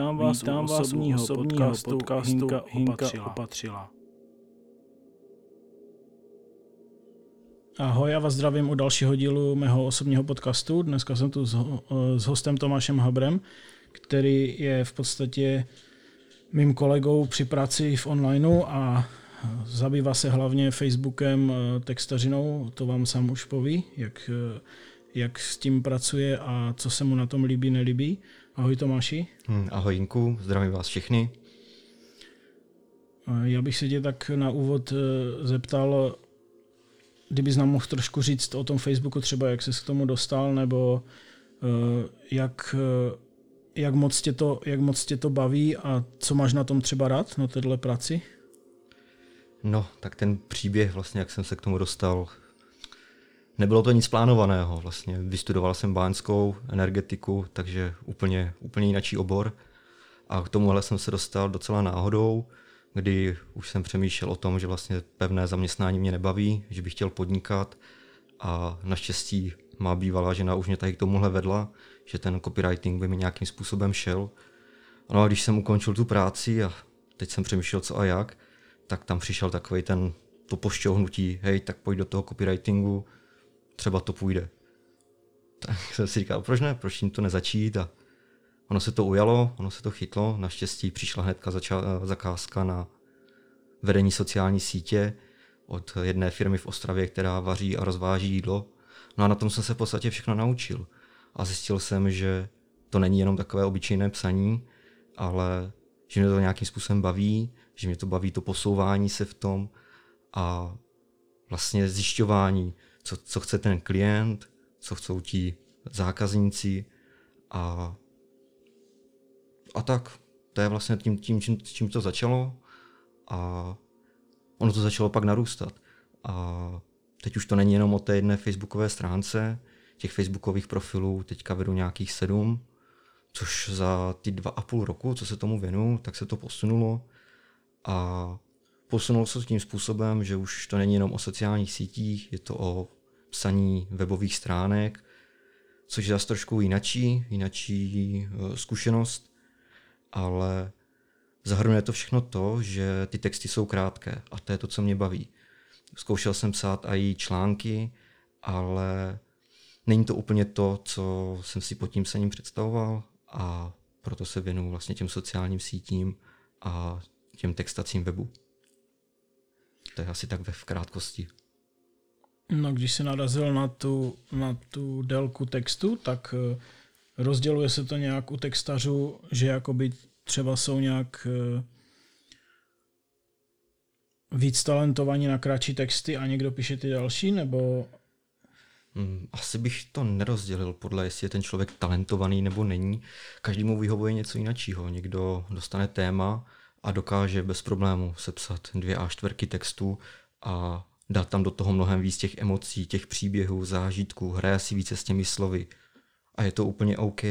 Vítám vás Vítám u osobního, osobního podcastu, podcastu Hinka, Hinka opatřila. opatřila. Ahoj, já vás zdravím u dalšího dílu mého osobního podcastu. Dneska jsem tu s, s hostem Tomášem Habrem, který je v podstatě mým kolegou při práci v onlineu a zabývá se hlavně Facebookem, textařinou, to vám sám už poví, jak, jak s tím pracuje a co se mu na tom líbí, nelíbí. Ahoj Tomáši. Hmm, ahoj Jinku, zdravím vás všichni. Já bych se tě tak na úvod eh, zeptal, kdybys nám mohl trošku říct o tom Facebooku třeba, jak ses k tomu dostal, nebo eh, jak, eh, jak, moc tě to, jak moc tě to baví a co máš na tom třeba rád, na této práci? No, tak ten příběh, vlastně, jak jsem se k tomu dostal, nebylo to nic plánovaného. Vlastně vystudoval jsem báňskou energetiku, takže úplně, úplně jiný obor. A k tomuhle jsem se dostal docela náhodou, kdy už jsem přemýšlel o tom, že vlastně pevné zaměstnání mě nebaví, že bych chtěl podnikat a naštěstí má bývalá žena už mě tady k tomuhle vedla, že ten copywriting by mi nějakým způsobem šel. No a když jsem ukončil tu práci a teď jsem přemýšlel co a jak, tak tam přišel takový ten to pošťouhnutí, hej, tak pojď do toho copywritingu, třeba to půjde. Tak jsem si říkal, proč ne, proč jim to nezačít a ono se to ujalo, ono se to chytlo, naštěstí přišla hnedka zača- zakázka na vedení sociální sítě od jedné firmy v Ostravě, která vaří a rozváží jídlo. No a na tom jsem se v podstatě všechno naučil. A zjistil jsem, že to není jenom takové obyčejné psaní, ale že mě to nějakým způsobem baví, že mě to baví to posouvání se v tom a vlastně zjišťování, co, co chce ten klient, co chcou ti zákazníci a, a tak. To je vlastně tím, tím čím, čím to začalo a ono to začalo pak narůstat. A teď už to není jenom o té jedné facebookové stránce, těch facebookových profilů teďka vedu nějakých sedm, což za ty dva a půl roku, co se tomu věnu, tak se to posunulo a posunulo se tím způsobem, že už to není jenom o sociálních sítích, je to o psaní webových stránek, což je zase trošku jinačí, jinačí eh, zkušenost, ale zahrnuje to všechno to, že ty texty jsou krátké a to je to, co mě baví. Zkoušel jsem psát i články, ale není to úplně to, co jsem si pod tím psaním představoval a proto se věnuju vlastně těm sociálním sítím a těm textacím webu. To je asi tak ve v krátkosti. No, když se narazil na tu, na tu délku textu, tak eh, rozděluje se to nějak u textařů, že jakoby třeba jsou nějak eh, víc talentovaní na kratší texty a někdo píše ty další, nebo... Hmm, asi bych to nerozdělil podle, jestli je ten člověk talentovaný nebo není. Každý mu vyhovuje něco jiného. Někdo dostane téma a dokáže bez problému sepsat dvě a čtvrky textu a dát tam do toho mnohem víc těch emocí, těch příběhů, zážitků, hraje si více s těmi slovy. A je to úplně OK.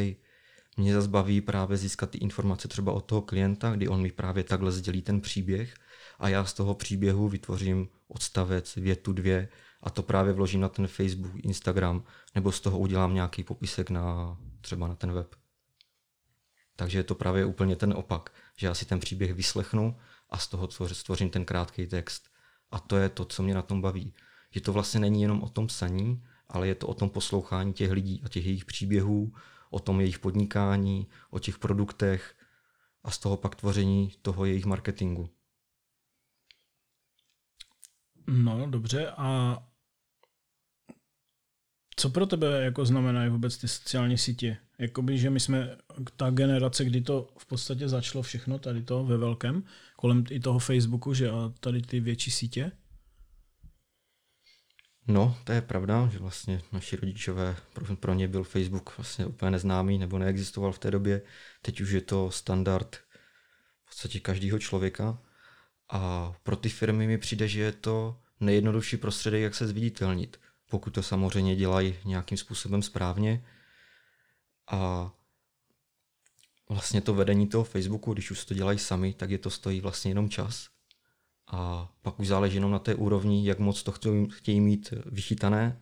Mě zase baví právě získat ty informace třeba od toho klienta, kdy on mi právě takhle sdělí ten příběh a já z toho příběhu vytvořím odstavec, větu, dvě a to právě vložím na ten Facebook, Instagram nebo z toho udělám nějaký popisek na třeba na ten web. Takže je to právě úplně ten opak, že já si ten příběh vyslechnu a z toho stvořím ten krátký text. A to je to, co mě na tom baví. Že to vlastně není jenom o tom psaní, ale je to o tom poslouchání těch lidí a těch jejich příběhů, o tom jejich podnikání, o těch produktech a z toho pak tvoření toho jejich marketingu. No, dobře. A co pro tebe jako znamenají vůbec ty sociální sítě? Jakoby, že my jsme ta generace, kdy to v podstatě začalo všechno, tady to ve velkém, kolem i toho Facebooku, že a tady ty větší sítě? No, to je pravda, že vlastně naši rodičové, pro, pro ně byl Facebook vlastně úplně neznámý nebo neexistoval v té době. Teď už je to standard v podstatě každého člověka. A pro ty firmy mi přijde, že je to nejjednodušší prostředek, jak se zviditelnit pokud to samozřejmě dělají nějakým způsobem správně. A vlastně to vedení toho Facebooku, když už to dělají sami, tak je to stojí vlastně jenom čas. A pak už záleží jenom na té úrovni, jak moc to chtějí, mít vychytané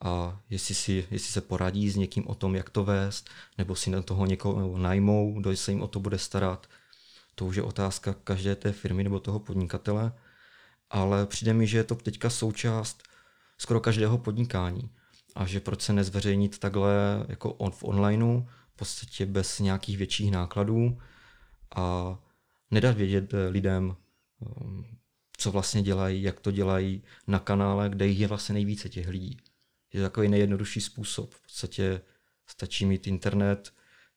a jestli, si, jestli se poradí s někým o tom, jak to vést, nebo si na toho někoho najmou, kdo se jim o to bude starat. To už je otázka každé té firmy nebo toho podnikatele, ale přijde mi, že je to teďka součást skoro každého podnikání a že proč se nezveřejnit takhle jako on v onlineu, v podstatě bez nějakých větších nákladů a nedat vědět lidem, um, co vlastně dělají, jak to dělají na kanále, kde jich je vlastně nejvíce těch lidí. Je to takový nejjednodušší způsob. V podstatě stačí mít internet,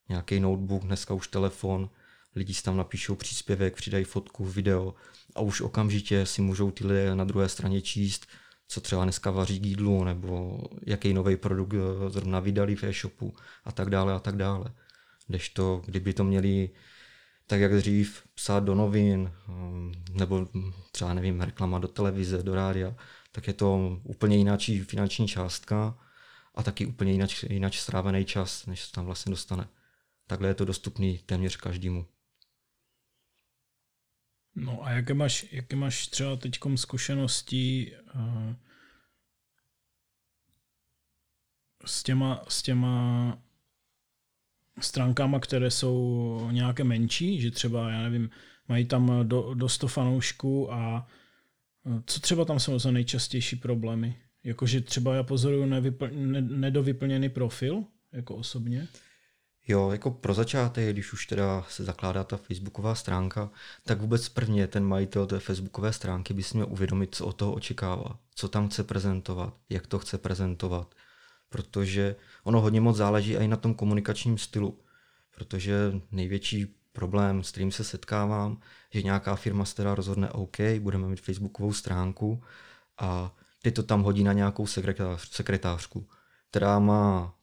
nějaký notebook, dneska už telefon, lidi si tam napíšou příspěvek, přidají fotku, video a už okamžitě si můžou ty lidé na druhé straně číst, co třeba dneska vaří k jídlu, nebo jaký nový produkt eh, zrovna vydali v e-shopu a tak dále a tak dále. to, kdyby to měli tak jak dřív psát do novin, um, nebo třeba nevím, reklama do televize, do rádia, tak je to úplně jináčí finanční částka a taky úplně jináč, jináč strávený čas, než se tam vlastně dostane. Takhle je to dostupný téměř každému. No a jaké máš, jaké máš třeba teď zkušenosti uh, s těma, s těma stránkama, které jsou nějaké menší, že třeba, já nevím, mají tam do, do 100 fanoušků a eh, co třeba tam jsou za nejčastější problémy? Jakože třeba já pozoruju nevypl, ne, nedovyplněný profil, jako osobně. Jo, jako pro začátek, když už teda se zakládá ta facebooková stránka, tak vůbec prvně ten majitel té facebookové stránky by si měl uvědomit, co od toho očekává, co tam chce prezentovat, jak to chce prezentovat, protože ono hodně moc záleží i na tom komunikačním stylu, protože největší problém, s kterým se setkávám, že nějaká firma se teda rozhodne OK, budeme mít facebookovou stránku a ty to tam hodí na nějakou sekretář, sekretářku, která má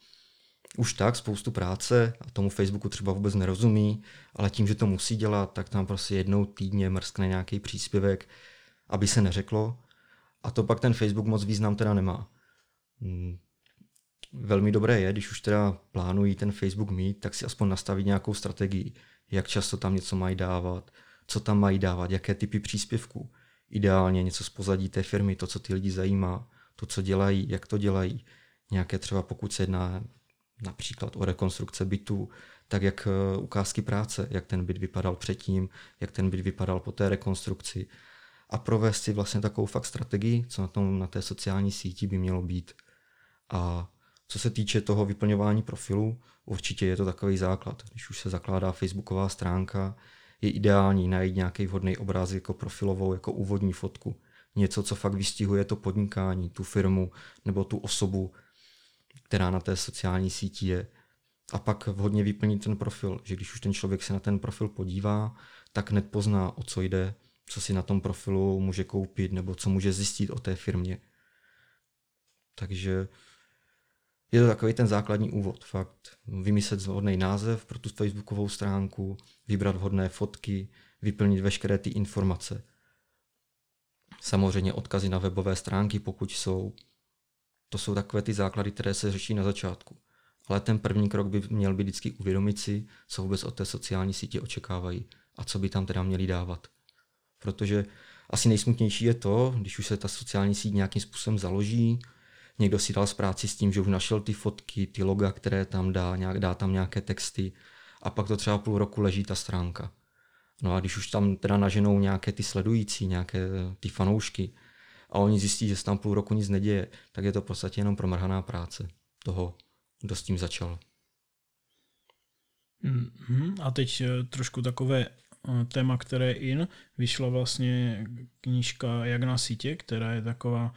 už tak spoustu práce a tomu Facebooku třeba vůbec nerozumí, ale tím, že to musí dělat, tak tam prostě jednou týdně mrskne nějaký příspěvek, aby se neřeklo. A to pak ten Facebook moc význam teda nemá. Hmm. Velmi dobré je, když už teda plánují ten Facebook mít, tak si aspoň nastavit nějakou strategii, jak často tam něco mají dávat, co tam mají dávat, jaké typy příspěvků. Ideálně něco z pozadí té firmy, to, co ty lidi zajímá, to, co dělají, jak to dělají, nějaké třeba pokud se jedná například o rekonstrukce bytu, tak jak eh, ukázky práce, jak ten byt vypadal předtím, jak ten byt vypadal po té rekonstrukci a provést si vlastně takovou fakt strategii, co na, tom, na té sociální síti by mělo být. A co se týče toho vyplňování profilu, určitě je to takový základ. Když už se zakládá facebooková stránka, je ideální najít nějaký vhodný obrázek jako profilovou, jako úvodní fotku. Něco, co fakt vystihuje to podnikání, tu firmu nebo tu osobu, která na té sociální síti je. A pak vhodně vyplnit ten profil, že když už ten člověk se na ten profil podívá, tak hned pozná, o co jde, co si na tom profilu může koupit nebo co může zjistit o té firmě. Takže je to takový ten základní úvod, fakt. Vymyslet vhodný název pro tu facebookovou stránku, vybrat vhodné fotky, vyplnit veškeré ty informace. Samozřejmě odkazy na webové stránky, pokud jsou, to jsou takové ty základy, které se řeší na začátku. Ale ten první krok by měl být vždycky uvědomit si, co vůbec od té sociální sítě očekávají a co by tam teda měli dávat. Protože asi nejsmutnější je to, když už se ta sociální síť nějakým způsobem založí, někdo si dal z práci s tím, že už našel ty fotky, ty loga, které tam dá, nějak, dá tam nějaké texty a pak to třeba půl roku leží ta stránka. No a když už tam teda naženou nějaké ty sledující, nějaké ty fanoušky, a oni zjistí, že se tam půl roku nic neděje, tak je to v podstatě jenom promrhaná práce toho, kdo s tím začal. Mm-hmm. A teď eh, trošku takové eh, téma, které je in. Vyšla vlastně knížka Jak na sítě, která je taková,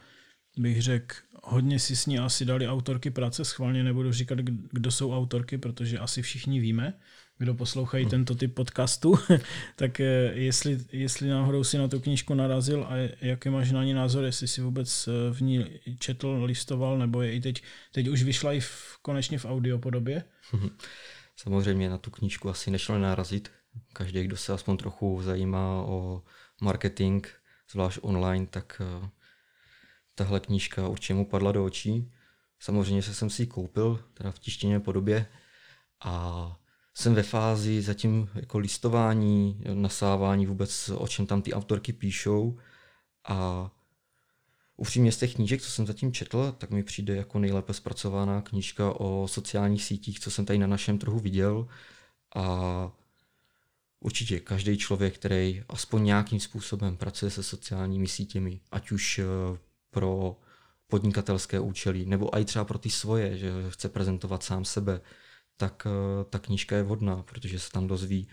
bych řekl, hodně si s ní asi dali autorky práce, schválně nebudu říkat, kdo jsou autorky, protože asi všichni víme, kdo poslouchají hmm. tento typ podcastu, tak eh, jestli, jestli náhodou si na tu knížku narazil a jaký máš na ní názor, jestli si vůbec eh, v ní četl, listoval, nebo je i teď, teď už vyšla i v, konečně v audio podobě? Samozřejmě na tu knížku asi nešlo narazit. Každý, kdo se aspoň trochu zajímá o marketing, zvlášť online, tak eh, tahle knížka určitě mu padla do očí. Samozřejmě se jsem si ji koupil, teda v tištěné podobě a jsem ve fázi zatím jako listování, nasávání vůbec, o čem tam ty autorky píšou a upřímně z těch knížek, co jsem zatím četl, tak mi přijde jako nejlépe zpracovaná knížka o sociálních sítích, co jsem tady na našem trhu viděl. A určitě každý člověk, který aspoň nějakým způsobem pracuje se sociálními sítěmi, ať už eh, pro podnikatelské účely, nebo i třeba pro ty svoje, že chce prezentovat sám sebe, tak eh, ta knížka je vhodná, protože se tam dozví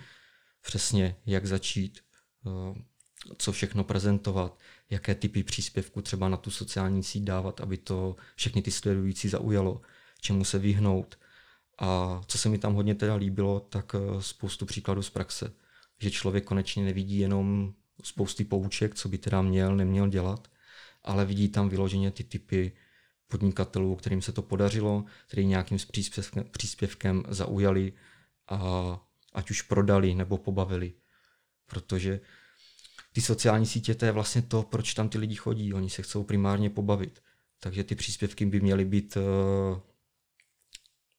přesně, jak začít, eh, co všechno prezentovat, jaké typy příspěvků třeba na tu sociální síť dávat, aby to všechny ty sledující zaujalo, čemu se vyhnout. A co se mi tam hodně teda líbilo, tak eh, spoustu příkladů z praxe, že člověk konečně nevidí jenom spousty pouček, co by teda měl, neměl dělat, ale vidí tam vyloženě ty typy podnikatelů, kterým se to podařilo, který nějakým příspěvkem, příspěvkem zaujali a ať už prodali nebo pobavili. Protože ty sociální sítě to je vlastně to, proč tam ty lidi chodí. Oni se chcou primárně pobavit. Takže ty příspěvky by měly být eh,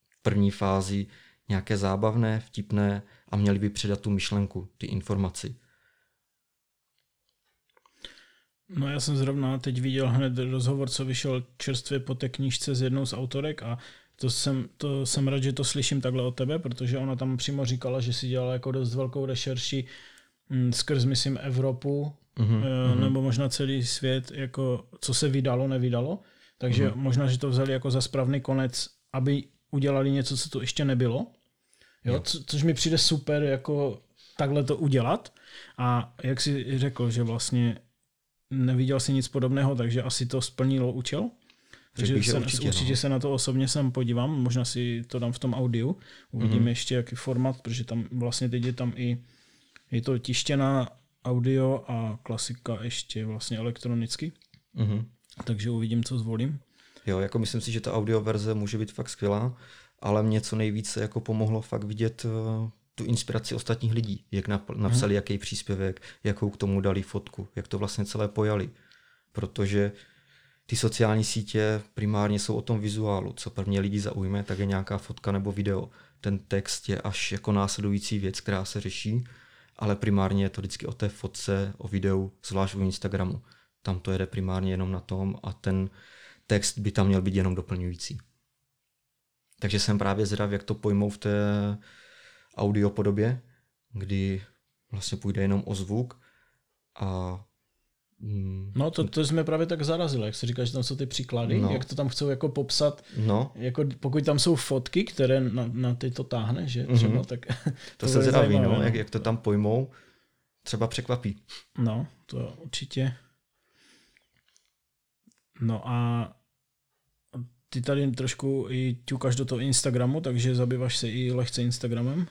v první fázi nějaké zábavné, vtipné a měly by předat tu myšlenku, ty informaci. No já jsem zrovna teď viděl hned rozhovor, co vyšel čerstvě po té knížce s jednou z autorek a to jsem, to jsem rád, že to slyším takhle od tebe, protože ona tam přímo říkala, že si dělala jako dost velkou rešerši mm, skrz, myslím, Evropu, mm-hmm. nebo možná celý svět, jako co se vydalo, nevydalo. Takže mm-hmm. možná, že to vzali jako za správný konec, aby udělali něco, co to ještě nebylo. Jo, co, což mi přijde super, jako takhle to udělat. A jak si řekl, že vlastně neviděl si nic podobného, takže asi to splnilo účel. Takže se, určitě, určitě no. se na to osobně sem podívám, možná si to dám v tom audiu, uvidíme mm-hmm. ještě jaký format, protože tam vlastně teď je tam i je to tištěná audio a klasika ještě vlastně elektronicky. Mm-hmm. Takže uvidím, co zvolím. Jo, jako myslím si, že ta audio verze může být fakt skvělá, ale mě co nejvíce jako pomohlo fakt vidět uh, tu inspiraci ostatních lidí, jak napsali, mm. jaký příspěvek, jakou k tomu dali fotku, jak to vlastně celé pojali. Protože ty sociální sítě primárně jsou o tom vizuálu. Co prvně lidi zaujme, tak je nějaká fotka nebo video. Ten text je až jako následující věc, která se řeší, ale primárně je to vždycky o té fotce, o videu, zvlášť u Instagramu. Tam to jede primárně jenom na tom a ten text by tam měl být jenom doplňující. Takže jsem právě zvědav, jak to pojmou v té audio podobě, kdy vlastně půjde jenom o zvuk a Mm. No to, to jsme právě tak zarazili, jak se říká, že tam jsou ty příklady, no. jak to tam chcou jako popsat, no. jako pokud tam jsou fotky, které na, na ty to táhne, že mhm. třeba, mm-hmm. tak to, to se zdraví, no, no. Jak, jak to tam pojmou, třeba překvapí. No, to určitě. No a ty tady trošku i ťukáš do toho Instagramu, takže zabýváš se i lehce Instagramem?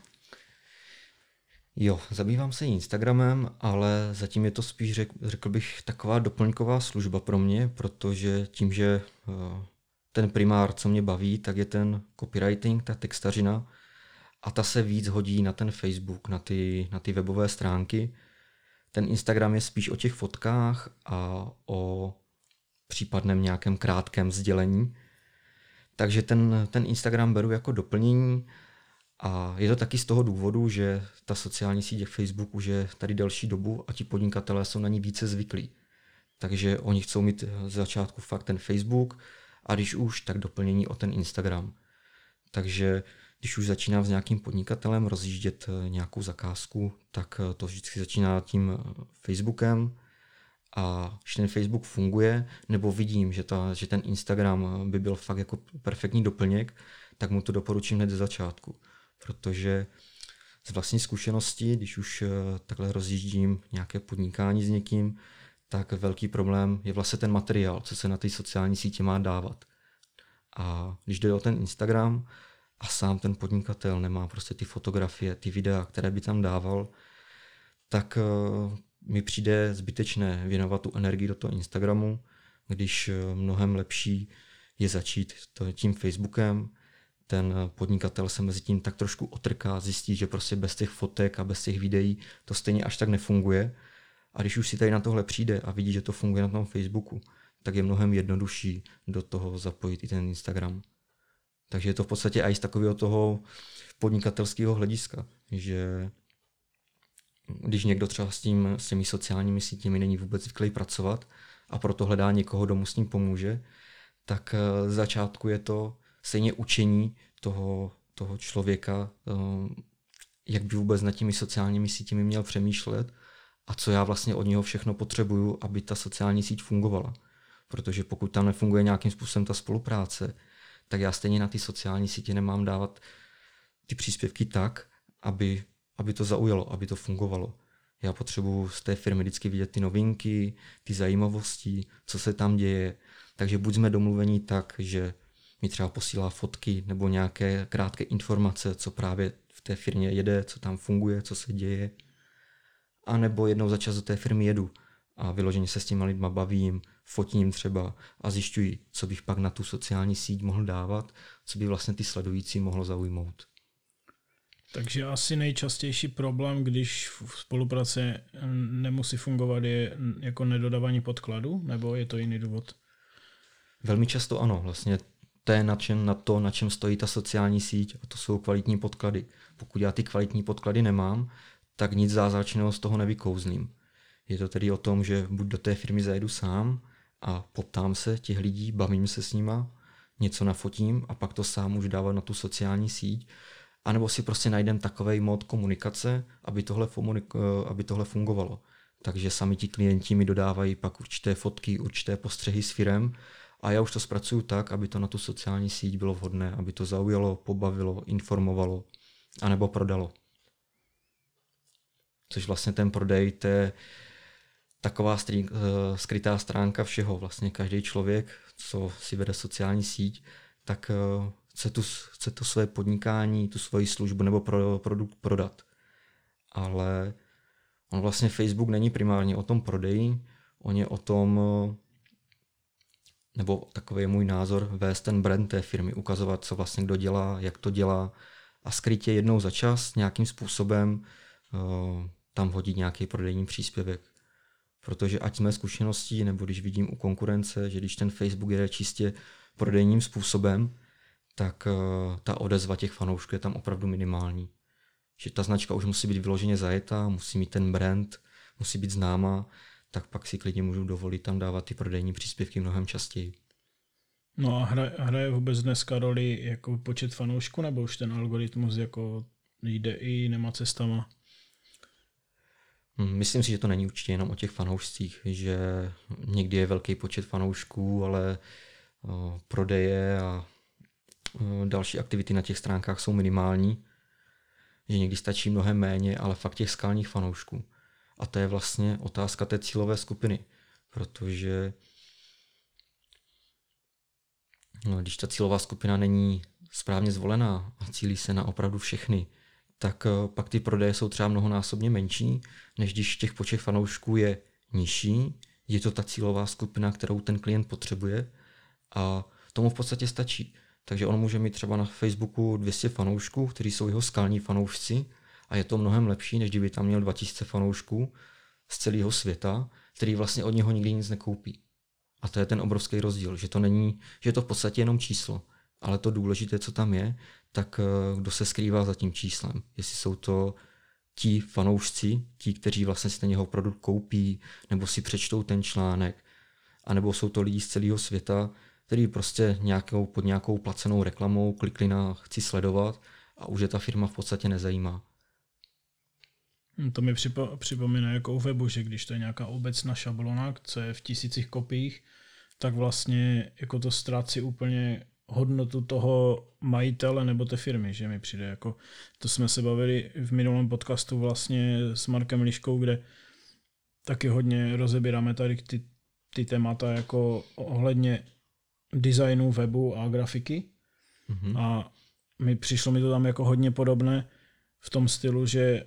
Jo, zabývám se Instagramem, ale zatím je to spíš, řek, řekl bych, taková doplňková služba pro mě, protože tím, že eh, ten primár, co mě baví, tak je ten copywriting, ta textařina a ta se víc hodí na ten Facebook, na ty, na ty webové stránky. Ten Instagram je spíš o těch fotkách a o případném nějakém krátkém sdělení. Takže ten, ten Instagram beru jako doplnění a je to taky z toho důvodu, že ta sociální síť Facebook už je tady delší dobu a ti podnikatelé jsou na ní více zvyklí. Takže oni chcou mít z začátku fakt ten Facebook a když už, tak doplnění o ten Instagram. Takže když už začínám s nějakým podnikatelem rozjíždět eh, nějakou zakázku, tak eh, to vždycky začíná tím eh, Facebookem a když ten Facebook funguje, nebo vidím, že, ta, že ten Instagram by byl fakt jako perfektní doplněk, tak mu to doporučím hned ze začátku protože z vlastní zkušenosti, když už eh, takhle rozjíždím nějaké podnikání s někým, tak velký problém je vlastně ten materiál, co se na té sociální sítě má dávat. A když jde o ten Instagram a sám ten podnikatel nemá prostě ty fotografie, ty videa, které by tam dával, tak eh, mi přijde zbytečné věnovat tu energii do toho Instagramu, když eh, mnohem lepší je začít tím Facebookem, ten podnikatel se mezi tím tak trošku otrká, zjistí, že prostě bez těch fotek a bez těch videí to stejně až tak nefunguje. A když už si tady na tohle přijde a vidí, že to funguje na tom Facebooku, tak je mnohem jednodušší do toho zapojit i ten Instagram. Takže je to v podstatě i z takového toho podnikatelského hlediska, že když někdo třeba s, tím, s těmi sociálními sítěmi není vůbec zvyklý pracovat a proto hledá někoho, kdo mu s ním pomůže, tak eh, z začátku je to stejně učení toho, toho člověka, eh, jak by vůbec nad těmi sociálními sítěmi měl přemýšlet a co já vlastně od něho všechno potřebuju, aby ta sociální síť fungovala. Protože pokud tam nefunguje nějakým způsobem ta spolupráce, tak já stejně na ty sociální sítě nemám dávat ty příspěvky tak, aby, aby to zaujalo, aby to fungovalo. Já potřebuji z té firmy vždycky vidět ty novinky, ty zajímavosti, co se tam děje. Takže buď jsme domluvení tak, že mi třeba posílá fotky nebo nějaké krátké informace, co právě v té firmě jede, co tam funguje, co se děje. A nebo jednou za čas do té firmy jedu a vyloženě se s těma lidma bavím, fotím třeba a zjišťuji, co bych pak na tu sociální síť mohl dávat, co by vlastně ty sledující mohlo zaujmout. Takže asi nejčastější problém, když v spolupráce nemusí fungovat, je jako nedodávání podkladu, nebo je to jiný důvod? Velmi často ano. Vlastně to je na, čem, na to, na čem stojí ta sociální síť a to jsou kvalitní podklady. Pokud já ty kvalitní podklady nemám, tak nic zázračného z toho nevykouzlím. Je to tedy o tom, že buď do té firmy zajedu sám a poptám se těch lidí, bavím se s nima, něco nafotím a pak to sám už dávat na tu sociální síť, anebo si prostě najdem takový mod komunikace, aby tohle, aby tohle fungovalo. Takže sami ti klienti mi dodávají pak určité fotky, určité postřehy s firem a já už to zpracuju tak, aby to na tu sociální síť bylo vhodné, aby to zaujalo, pobavilo, informovalo, anebo prodalo. Což vlastně ten prodej, to je taková strí, uh, skrytá stránka všeho. Vlastně každý člověk, co si vede sociální síť, tak uh, chce, tu, chce to své podnikání, tu svoji službu nebo pro, produkt prodat. Ale on vlastně Facebook není primárně o tom prodeji, on je o tom, uh, nebo takový je můj názor, vést ten brand té firmy, ukazovat, co vlastně kdo dělá, jak to dělá a skrytě jednou za čas nějakým způsobem uh, tam hodit nějaký prodejní příspěvek. Protože ať jsme zkušeností, nebo když vidím u konkurence, že když ten Facebook jede čistě prodejním způsobem, tak uh, ta odezva těch fanoušků je tam opravdu minimální. Že ta značka už musí být vyloženě zajetá, musí mít ten brand, musí být známá, tak pak si klidně můžu dovolit tam dávat ty prodejní příspěvky mnohem častěji. No a hraje, hraje vůbec dneska roli jako počet fanoušků, nebo už ten algoritmus jako jde i jinýma cestama? Hm, myslím si, že to není určitě jenom o těch fanoušcích, že někdy je velký počet fanoušků, ale prodeje a další aktivity na těch stránkách jsou minimální, že někdy stačí mnohem méně, ale fakt těch skalních fanoušků. A to je vlastně otázka té cílové skupiny, protože no, když ta cílová skupina není správně zvolená a cílí se na opravdu všechny, tak eh, pak ty prodeje jsou třeba mnohonásobně menší, než když těch počet fanoušků je nižší, je to ta cílová skupina, kterou ten klient potřebuje a tomu v podstatě stačí. Takže on může mít třeba na Facebooku 200 fanoušků, kteří jsou jeho skalní fanoušci a je to mnohem lepší, než kdyby tam měl 2000 fanoušků z celého světa, který vlastně od něho nikdy nic nekoupí. A to je ten obrovský rozdíl, že to není, že je to v podstatě jenom číslo, ale to důležité, co tam je, tak eh, kdo se skrývá za tím číslem. Jestli jsou to ti fanoušci, ti, kteří vlastně si ten jeho produkt koupí, nebo si přečtou ten článek, anebo jsou to lidi z celého světa, který prostě nějakou, pod nějakou placenou reklamou klikli na chci sledovat a už je ta firma v podstatě nezajímá. Hm, to mi připo, připomíná jako u webu, že když to je nějaká obecná šablona, co je v tisících kopiích, tak vlastně jako to ztrácí úplně hodnotu toho majitele nebo té firmy, že mi přijde jako, to jsme se bavili v minulém podcastu vlastně s Markem Liškou, kde taky hodně rozebíráme tady ty, ty témata jako ohledně designu webu a grafiky mm-hmm. a mi přišlo mi to tam jako hodně podobné v tom stylu, že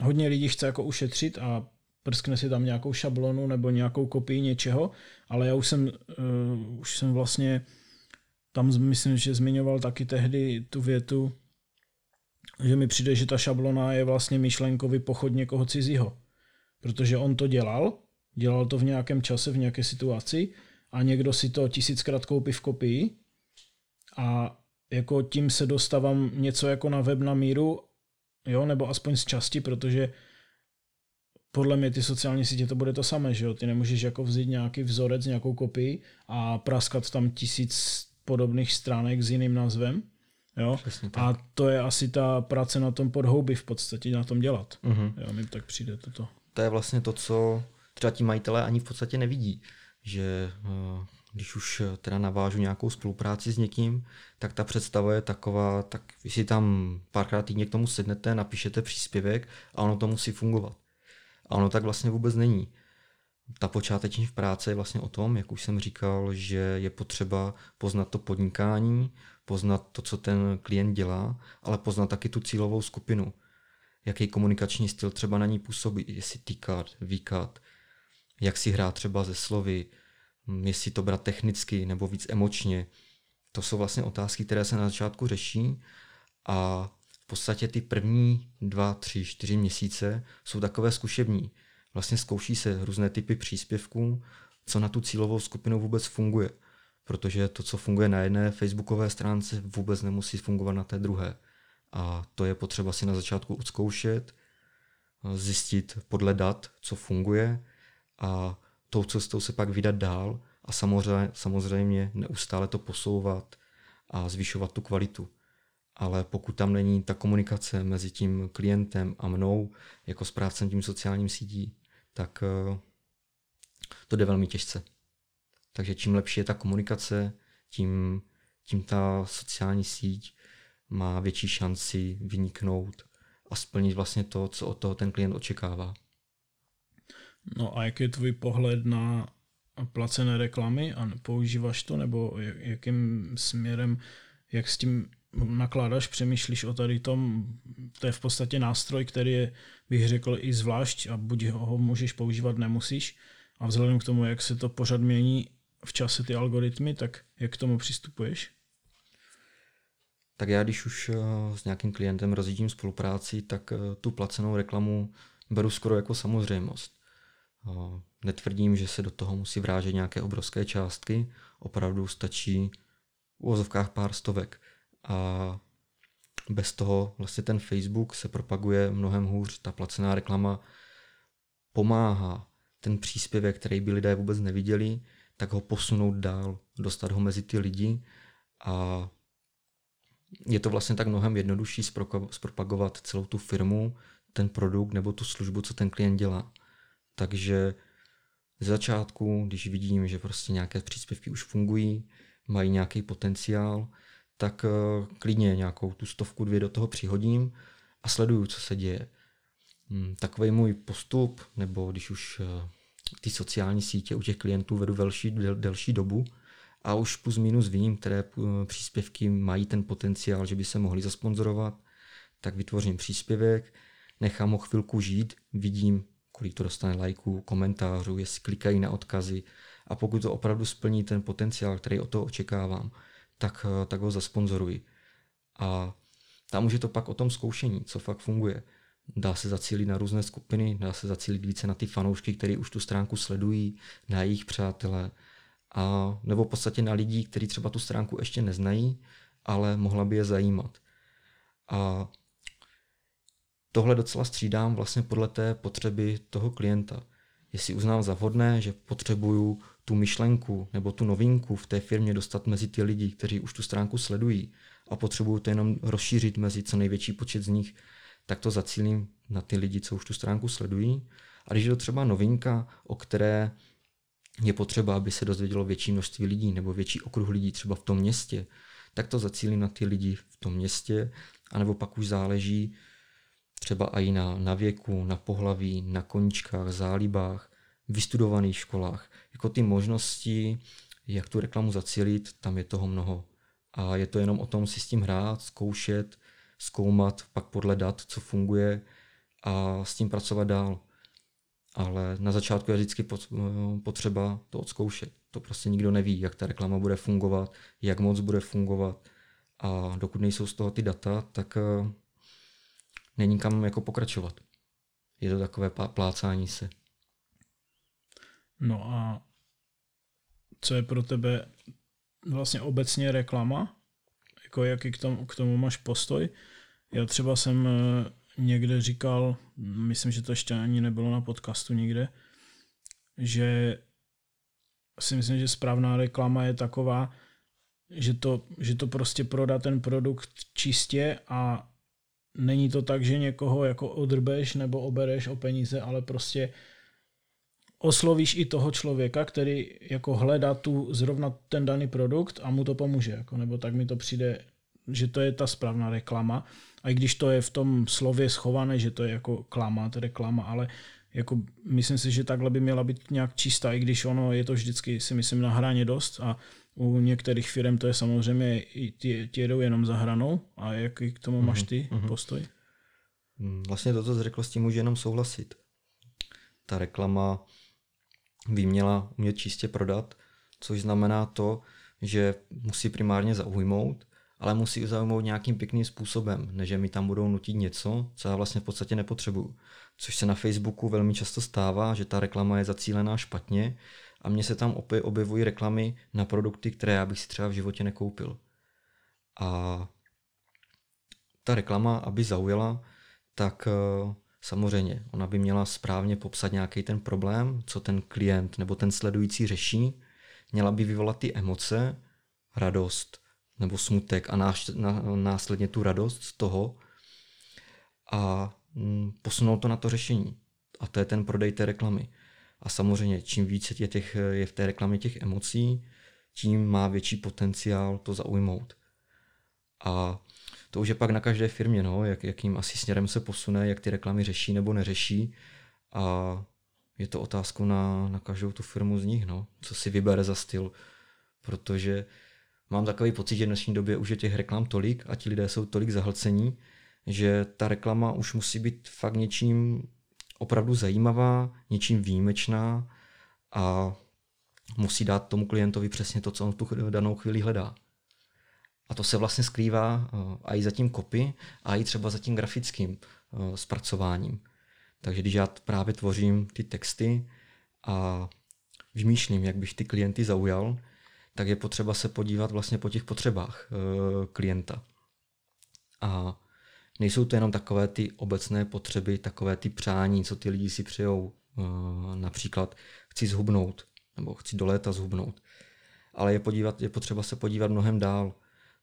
hodně lidí chce jako ušetřit a prskne si tam nějakou šablonu nebo nějakou kopii něčeho, ale já už jsem, uh, už jsem vlastně tam myslím, že zmiňoval taky tehdy tu větu, že mi přijde, že ta šablona je vlastně myšlenkový pochod někoho cizího. Protože on to dělal, dělal to v nějakém čase, v nějaké situaci a někdo si to tisíckrát koupí v kopii a jako tím se dostávám něco jako na web na míru, jo, nebo aspoň z části, protože podle mě ty sociální sítě to bude to samé, že jo? Ty nemůžeš jako vzít nějaký vzorec, nějakou kopii a praskat tam tisíc podobných stránek s jiným názvem. Jo? A to je asi ta práce na tom podhouby v podstatě, na tom dělat. Uh-huh. Jo, mi tak přijde toto. To je vlastně to, co třeba ti majitelé ani v podstatě nevidí, že uh, když už teda navážu nějakou spolupráci s někým, tak ta představa je taková, tak vy si tam párkrát týdně k tomu sednete, napíšete příspěvek a ono to musí fungovat. A ono tak vlastně vůbec není. Ta počáteční práce je vlastně o tom, jak už jsem říkal, že je potřeba poznat to podnikání, poznat to, co ten klient dělá, ale poznat taky tu cílovou skupinu. Jaký komunikační styl třeba na ní působí, jestli týkat, výkat, jak si hrát třeba ze slovy, jestli to brát technicky nebo víc emočně. To jsou vlastně otázky, které se na začátku řeší a v podstatě ty první dva, tři, čtyři měsíce jsou takové zkušební. Vlastně zkouší se různé typy příspěvků, co na tu cílovou skupinu vůbec funguje protože to, co funguje na jedné facebookové stránce, vůbec nemusí fungovat na té druhé. A to je potřeba si na začátku odzkoušet, zjistit podle dat, co funguje a tou cestou se pak vydat dál a samozřejmě, samozřejmě neustále to posouvat a zvyšovat tu kvalitu. Ale pokud tam není ta komunikace mezi tím klientem a mnou, jako správcem tím sociálním sítí, tak eh, to jde velmi těžce. Takže čím lepší je ta komunikace, tím, tím ta sociální síť má větší šanci vyniknout a splnit vlastně to, co od toho ten klient očekává. No a jaký je tvůj pohled na placené reklamy a používáš to, nebo jakým směrem, jak s tím nakládáš, přemýšlíš o tady tom, to je v podstatě nástroj, který je, bych řekl, i zvlášť a buď ho můžeš používat, nemusíš. A vzhledem k tomu, jak se to pořád mění, v čase ty algoritmy, tak jak k tomu přistupuješ? Tak já, když už eh, s nějakým klientem rozjíždím spolupráci, tak eh, tu placenou reklamu beru skoro jako samozřejmost. Netvrdím, že se do toho musí vrážet nějaké obrovské částky, opravdu stačí v uvozovkách pár stovek. A bez toho vlastně ten Facebook se propaguje mnohem hůř. Ta placená reklama pomáhá ten příspěvek, který by lidé vůbec neviděli, tak ho posunout dál, dostat ho mezi ty lidi a je to vlastně tak mnohem jednodušší zpropagovat celou tu firmu, ten produkt nebo tu službu, co ten klient dělá. Takže z začátku, když vidím, že prostě nějaké příspěvky už fungují, mají nějaký potenciál, tak eh, klidně nějakou tu stovku, dvě do toho přihodím a sleduju, co se děje. Hmm, takový můj postup, nebo když už eh, ty sociální sítě u těch klientů vedu delší, del, delší dobu a už plus minus vím, které příspěvky mají ten potenciál, že by se mohli zasponzorovat, tak vytvořím příspěvek, nechám ho chvilku žít, vidím, kolik to dostane lajků, komentářů, jestli klikají na odkazy a pokud to opravdu splní ten potenciál, který o to očekávám, tak, tak ho zasponzoruji. A tam už je to pak o tom zkoušení, co fakt funguje. Dá se zacílit na různé skupiny, dá se zacílit více na ty fanoušky, kteří už tu stránku sledují, na jejich přátele, a nebo v podstatě na lidi, kteří třeba tu stránku ještě neznají, ale mohla by je zajímat. A tohle docela střídám vlastně podle té potřeby toho klienta. Jestli uznám za vhodné, že potřebuju tu myšlenku nebo tu novinku v té firmě dostat mezi ty lidi, kteří už tu stránku sledují a potřebuju to jenom rozšířit mezi co největší počet z nich, tak to zacílím na ty lidi, co už tu stránku sledují. A když je to třeba novinka, o které je potřeba, aby se dozvědělo větší množství lidí nebo větší okruh lidí třeba v tom městě, tak to zacílím na ty lidi v tom městě, anebo pak už záleží třeba i na, na věku, na pohlaví, na koničkách, zálibách, vystudovaných školách. Jako ty možnosti, jak tu reklamu zacílit, tam je toho mnoho. A je to jenom o tom si s tím hrát, zkoušet, zkoumat pak podle dat, co funguje a s tím pracovat dál. Ale na začátku je vždycky potřeba to odzkoušet. To prostě nikdo neví, jak ta reklama bude fungovat, jak moc bude fungovat. A dokud nejsou z toho ty data, tak eh, není kam jako pokračovat. Je to takové plácání se. No a co je pro tebe vlastně obecně reklama? Jako jaký k tomu, k tomu máš postoj? Já třeba jsem eh, někde říkal, myslím, že to ještě ani nebylo na podcastu nikde, že si myslím, že správná reklama je taková, že to, že to prostě prodá ten produkt čistě a není to tak, že někoho jako odrbeš nebo obereš o peníze, ale prostě oslovíš i toho člověka, který jako hledá tu zrovna ten daný produkt a mu to pomůže. Jako, nebo tak mi to přijde, že to je ta správná reklama. A i když to je v tom slově schované, že to je jako klama, to je reklama, ale jako myslím si, že takhle by měla být nějak čistá, i když ono je to vždycky, si myslím, na hraně dost a u některých firm to je samozřejmě, ti, ti jedou jenom za hranou a jaký k tomu máš mhm, ty mm-hmm. postoj? Mm, vlastně to, co jsi řekl, s tím může jenom souhlasit. Ta reklama by měla umět čistě prodat, což znamená to, že musí primárně zaujmout, ale musí zaujmout nějakým pěkným způsobem, než mi tam budou nutit něco, co já vlastně v podstatě nepotřebuju. Což se na Facebooku velmi často stává, že ta reklama je zacílená špatně a mně se tam opět objevují reklamy na produkty, které já bych si třeba v životě nekoupil. A ta reklama, aby zaujala, tak eh, samozřejmě ona by měla správně popsat nějaký ten problém, co ten klient nebo ten sledující řeší, měla by vyvolat ty emoce, radost nebo smutek a následně tu radost z toho a mm, posunout to na to řešení. A to je ten prodej té reklamy. A samozřejmě, čím více je, těch, je v té reklamě těch emocí, tím má větší potenciál to zaujmout. A to už je pak na každé firmě, no, jak, jakým asi směrem se posune, jak ty reklamy řeší nebo neřeší. A je to otázku na, na každou tu firmu z nich, no, co si vybere za styl. Protože mám takový pocit, že v dnešní době už je těch reklam tolik a ti lidé jsou tolik zahlcení, že ta reklama už musí být fakt něčím opravdu zajímavá, něčím výjimečná a musí dát tomu klientovi přesně to, co on v tu danou chvíli hledá. A to se vlastně skrývá uh, i za tím kopy, a i třeba za tím grafickým uh, zpracováním. Takže když já právě tvořím ty texty a vymýšlím, jak bych ty klienty zaujal, tak je potřeba se podívat vlastně po těch potřebách uh, klienta. A nejsou to jenom takové ty obecné potřeby, takové ty přání, co ty lidi si přejou. Například chci zhubnout, nebo chci do léta zhubnout. Ale je, podívat, je potřeba se podívat mnohem dál.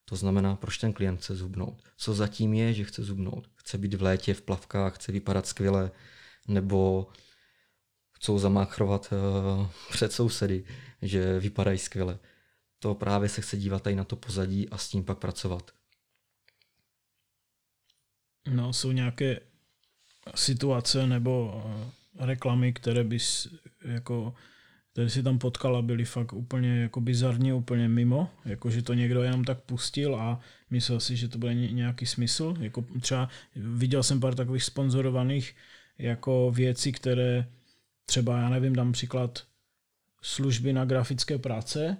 To znamená, proč ten klient chce zubnout. Co zatím je, že chce zubnout. Chce být v létě v plavkách, chce vypadat skvěle, nebo chcou zamáchrovat uh, před sousedy, že vypadají skvěle. To právě se chce dívat tady na to pozadí a s tím pak pracovat. No, jsou nějaké situace nebo eh, reklamy, které bys jako které si tam potkal a byli fakt úplně jako bizarně, úplně mimo, jako že to někdo jenom tak pustil a myslel si, že to bude nějaký smysl. Jako třeba viděl jsem pár takových sponzorovaných jako věcí, které třeba, já nevím, dám příklad služby na grafické práce,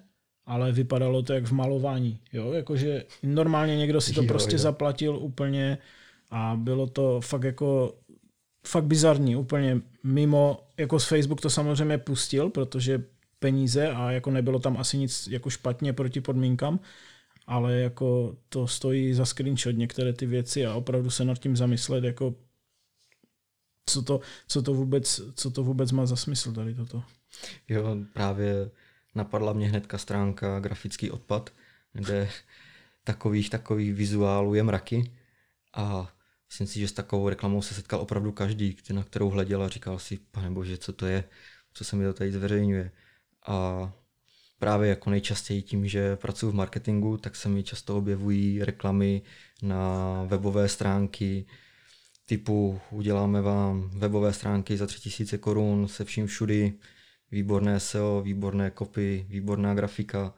ale vypadalo to jak v malování. Jo? Jakože normálně někdo si to jo, prostě jo. zaplatil úplně a bylo to fakt jako fakt bizarní, úplně mimo, jako z Facebook to samozřejmě pustil, protože peníze a jako nebylo tam asi nic jako špatně proti podmínkám, ale jako to stojí za screenshot některé ty věci a opravdu se nad tím zamyslet, jako co to, co to, vůbec, co to vůbec má za smysl tady toto. Jo, právě napadla mě hnedka stránka grafický odpad, kde takových, takových vizuálů je mraky. A Myslím si, že s takovou reklamou se setkal opravdu každý, na kterou hleděl a říkal si, pane bože, co to je, co se mi to tady zveřejňuje. A právě jako nejčastěji tím, že pracuji v marketingu, tak se mi často objevují reklamy na webové stránky, typu uděláme vám webové stránky za 3000 korun se vším všudy, výborné SEO, výborné kopy, výborná grafika.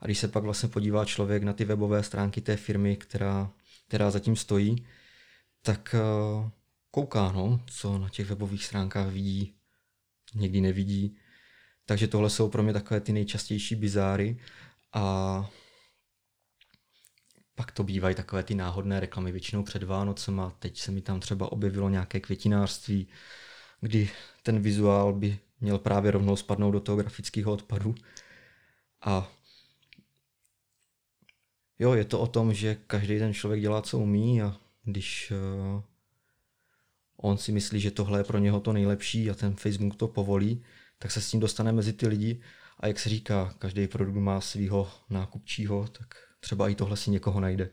A když se pak vlastně podívá člověk na ty webové stránky té firmy, která, která zatím stojí, tak uh, kouká, no, co na těch webových stránkách vidí, někdy nevidí. Takže tohle jsou pro mě takové ty nejčastější bizáry a pak to bývají takové ty náhodné reklamy většinou před Vánocema. Teď se mi tam třeba objevilo nějaké květinářství, kdy ten vizuál by měl právě rovnou spadnout do toho grafického odpadu. A jo, je to o tom, že každý ten člověk dělá, co umí a když uh, on si myslí, že tohle je pro něho to nejlepší a ten Facebook to povolí, tak se s tím dostane mezi ty lidi a jak se říká, každý produkt má svého nákupčího, tak třeba i tohle si někoho najde.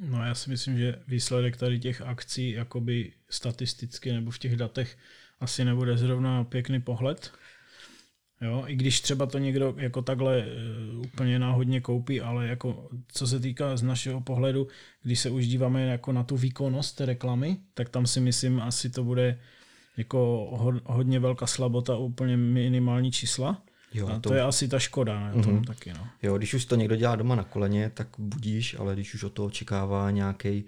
No já si myslím, že výsledek tady těch akcí jakoby statisticky nebo v těch datech asi nebude zrovna pěkný pohled. Jo, i když třeba to někdo jako takhle uh, úplně náhodně koupí, ale jako co se týká z našeho pohledu, když se už díváme jako na tu výkonnost té reklamy, tak tam si myslím asi to bude jako ho, hodně velká slabota, úplně minimální čísla. Jo, a to, to je asi ta škoda na tom mm-hmm. taky. No. Jo, když už to někdo dělá doma na koleně, tak budíš, ale když už o to očekává nějaký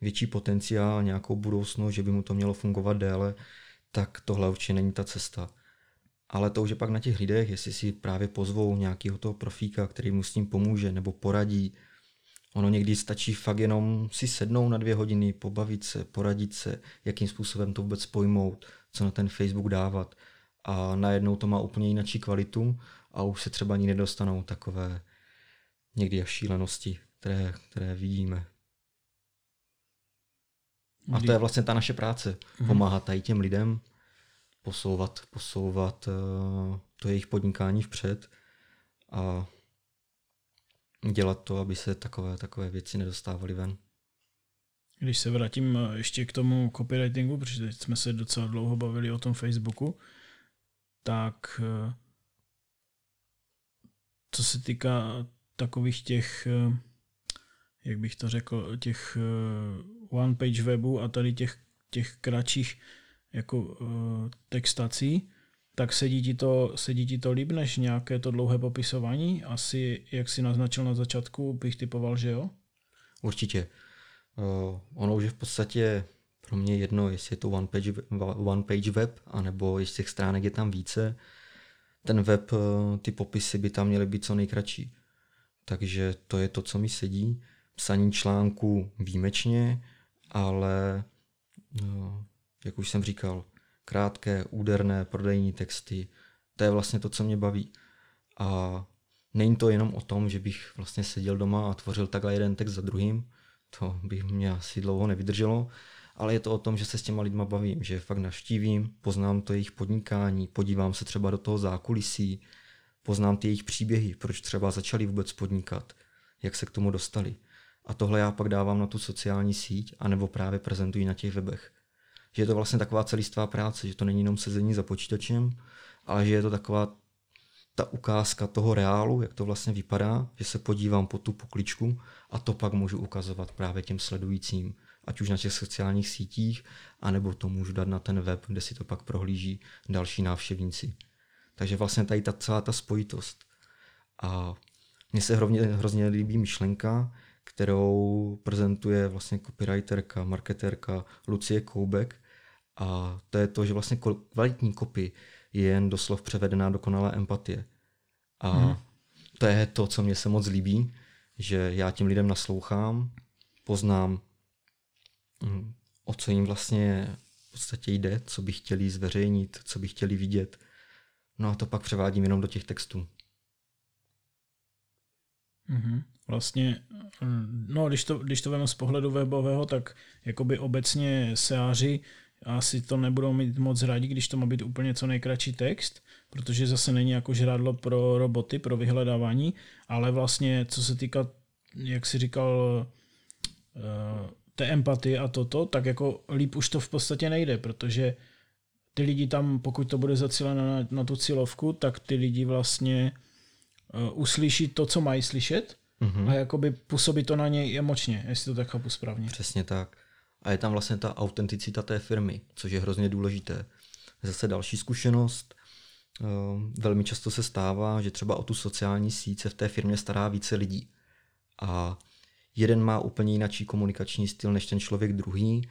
větší potenciál, nějakou budoucnost, že by mu to mělo fungovat déle, tak tohle určitě není ta cesta. Ale to už je pak na těch lidech, jestli si právě pozvou nějakého toho profíka, který mu s tím pomůže nebo poradí. Ono někdy stačí fakt jenom si sednout na dvě hodiny, pobavit se, poradit se, jakým způsobem to vůbec pojmout, co na ten Facebook dávat. A najednou to má úplně jinou kvalitu a už se třeba ani nedostanou takové někdy až šílenosti, které, které vidíme. A to je vlastně ta naše práce. Mhm. Pomáhat tady těm lidem, posouvat, posouvat uh, to jejich podnikání vpřed a dělat to, aby se takové, takové věci nedostávaly ven. Když se vrátím eh, ještě k tomu copywritingu, protože teď jsme se docela dlouho bavili o tom Facebooku, tak eh, co se týká takových těch, jak bych to řekl, těch one-page webů a tady těch, těch kratších jako uh, textací, tak sedí ti, to, sedí ti to líp než nějaké to dlouhé popisování? Asi, jak si naznačil na začátku, bych typoval, že jo? Určitě. Uh, ono už je v podstatě pro mě jedno, jestli je to one page, one page web, anebo jestli těch stránek je tam více. Ten web, uh, ty popisy by tam měly být co nejkratší. Takže to je to, co mi sedí. Psaní článku výjimečně, ale uh, jak už jsem říkal, krátké, úderné, prodejní texty. To je vlastně to, co mě baví. A není to jenom o tom, že bych vlastně seděl doma a tvořil takhle jeden text za druhým, to bych mě asi dlouho nevydrželo, ale je to o tom, že se s těma lidma bavím, že fakt navštívím, poznám to jejich podnikání, podívám se třeba do toho zákulisí, poznám ty jejich příběhy, proč třeba začali vůbec podnikat, jak se k tomu dostali. A tohle já pak dávám na tu sociální síť, anebo právě prezentuji na těch webech že je to vlastně taková celistvá práce, že to není jenom sezení za počítačem, ale že je to taková ta ukázka toho reálu, jak to vlastně vypadá, že se podívám po tu pokličku a to pak můžu ukazovat právě těm sledujícím, ať už na těch sociálních sítích, anebo to můžu dát na ten web, kde si to pak prohlíží další návštěvníci. Takže vlastně tady ta celá ta spojitost. A mně se hrozně, hrozně líbí myšlenka, kterou prezentuje vlastně copywriterka, marketerka Lucie Koubek, a to je to, že vlastně kvalitní kopy je jen doslov převedená dokonalá empatie. A hmm. to je to, co mě se moc líbí, že já tím lidem naslouchám, poznám, hm, o co jim vlastně v podstatě jde, co by chtěli zveřejnit, co by chtěli vidět. No a to pak převádím jenom do těch textů. Mm-hmm. Vlastně, no když to, když to veme z pohledu webového, tak jakoby obecně seáři asi to nebudou mít moc rádi, když to má být úplně co nejkratší text, protože zase není jako žrádlo pro roboty, pro vyhledávání, ale vlastně co se týká, jak si říkal, eh, té empatie a toto, tak jako líp už to v podstatě nejde, protože ty lidi tam, pokud to bude zacíleno na, na tu cílovku, tak ty lidi vlastně uslyší to, co mají slyšet mm-hmm. a jakoby působí to na něj emočně, jestli to tak chápu správně. Přesně tak a je tam vlastně ta autenticita té firmy, což je hrozně důležité. Zase další zkušenost, ehm, velmi často se stává, že třeba o tu sociální síť se v té firmě stará více lidí. A jeden má úplně jiný komunikační styl než ten člověk druhý,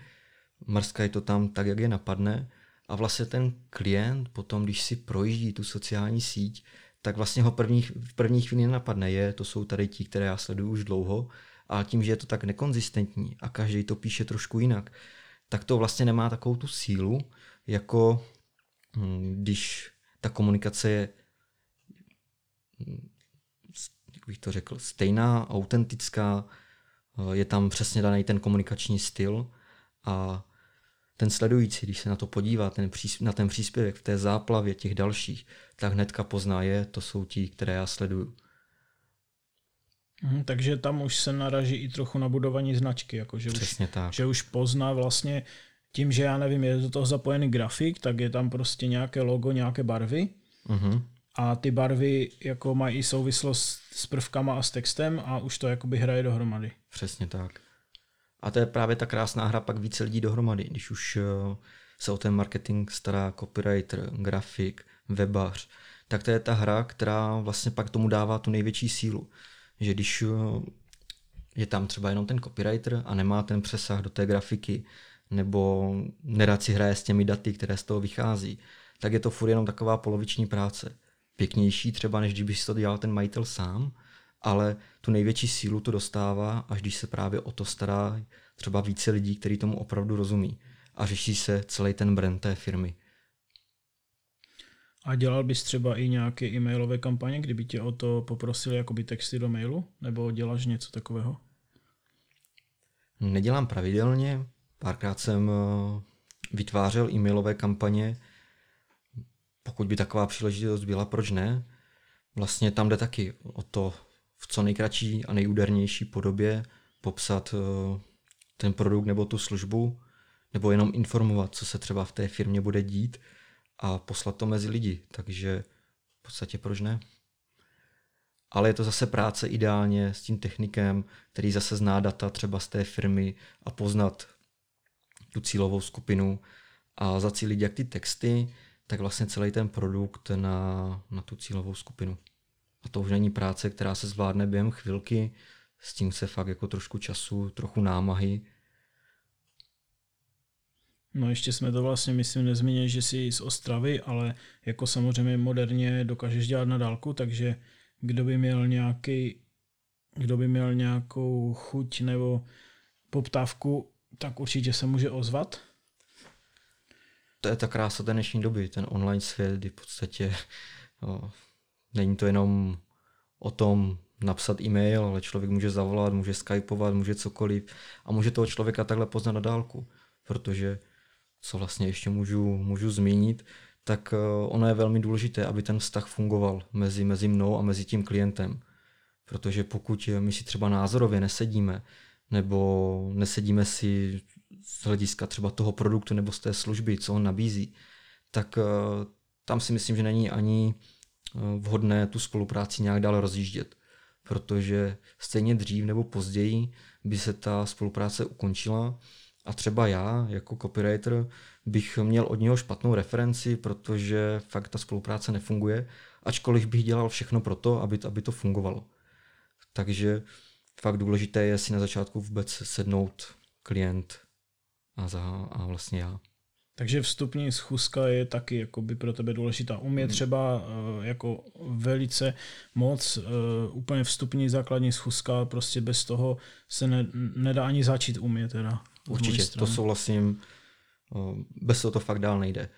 je to tam tak, jak je napadne a vlastně ten klient potom, když si projíždí tu sociální síť, tak vlastně ho první, v první chvíli nenapadne. Je, to jsou tady ti, které já sleduju už dlouho, a tím, že je to tak nekonzistentní a každý to píše trošku jinak, tak to vlastně nemá takovou tu sílu, jako hm, když ta komunikace je, hm, jak bych to řekl, stejná, autentická, eh, je tam přesně daný ten komunikační styl A ten sledující, když se na to podívá, ten přís, na ten příspěvek v té záplavě těch dalších, tak hnedka pozná je, to jsou ti, které já sleduju. Mhm, takže tam už se naraží i trochu na budování značky, jako že, Přesně už, tak. že už pozná vlastně tím, že já nevím, je do toho zapojený grafik, tak je tam prostě nějaké logo, nějaké barvy Uh-huh. a ty barvy jako mají i souvislost s prvkama a s textem a už to jakoby hraje dohromady. Přesně tak. A to je právě ta krásná hra pak více lidí dohromady, když už eh, se o ten marketing stará copywriter, grafik, webař, tak to je ta hra, která vlastně pak tomu dává tu největší sílu. Že když eh, je tam třeba jenom ten copywriter a nemá ten přesah do té grafiky, nebo nerad si hraje s těmi daty, které z toho vychází, tak je to furt jenom taková poloviční práce. Pěknější třeba, než když by si to dělal ten majitel sám, ale tu největší sílu to dostává, až když se právě o to stará třeba více lidí, kteří tomu opravdu rozumí a řeší se celý ten brand té firmy. A dělal bys třeba i nějaké e-mailové kampaně, kdyby tě o to poprosili jakoby texty do mailu? Nebo děláš něco takového? Nedělám pravidelně, párkrát jsem eh, vytvářel e-mailové kampaně, pokud by taková příležitost byla, proč ne? Vlastně tam jde taky o to v co nejkratší a nejúdernější podobě popsat eh, ten produkt nebo tu službu, nebo jenom informovat, co se třeba v té firmě bude dít a poslat to mezi lidi. Takže v podstatě proč ne? Ale je to zase práce ideálně s tím technikem, který zase zná data třeba z té firmy a poznat tu cílovou skupinu a zacílit jak ty texty, tak vlastně celý ten produkt na, na tu cílovou skupinu. A to už není práce, která se zvládne během chvilky, s tím se fakt jako trošku času, trochu námahy. No ještě jsme to vlastně, myslím, nezmínili, že jsi z Ostravy, ale jako samozřejmě moderně dokážeš dělat na dálku, takže kdo by měl nějaký, kdo by měl nějakou chuť nebo poptávku, tak určitě se může ozvat. To je ta krása té dnešní doby, ten online svět, kdy v podstatě o, není to jenom o tom napsat e-mail, ale člověk může zavolat, může skypovat, může cokoliv a může toho člověka takhle poznat na dálku, protože co vlastně ještě můžu, můžu zmínit, tak ono je velmi důležité, aby ten vztah fungoval mezi, mezi mnou a mezi tím klientem. Protože pokud my si třeba názorově nesedíme, nebo nesedíme si z hlediska třeba toho produktu nebo z té služby, co on nabízí, tak tam si myslím, že není ani vhodné tu spolupráci nějak dál rozjíždět. Protože stejně dřív nebo později by se ta spolupráce ukončila a třeba já jako copywriter bych měl od něho špatnou referenci, protože fakt ta spolupráce nefunguje, ačkoliv bych dělal všechno pro to, aby, aby to fungovalo. Takže fakt důležité je si na začátku vůbec sednout klient a, za, a vlastně já. Takže vstupní schůzka je taky jakoby pro tebe důležitá. Umět třeba uh, jako velice moc, uh, úplně vstupní základní schůzka, prostě bez toho se ne, nedá ani začít umět teda. Určitě, to souhlasím. Bez toho to fakt dál nejde.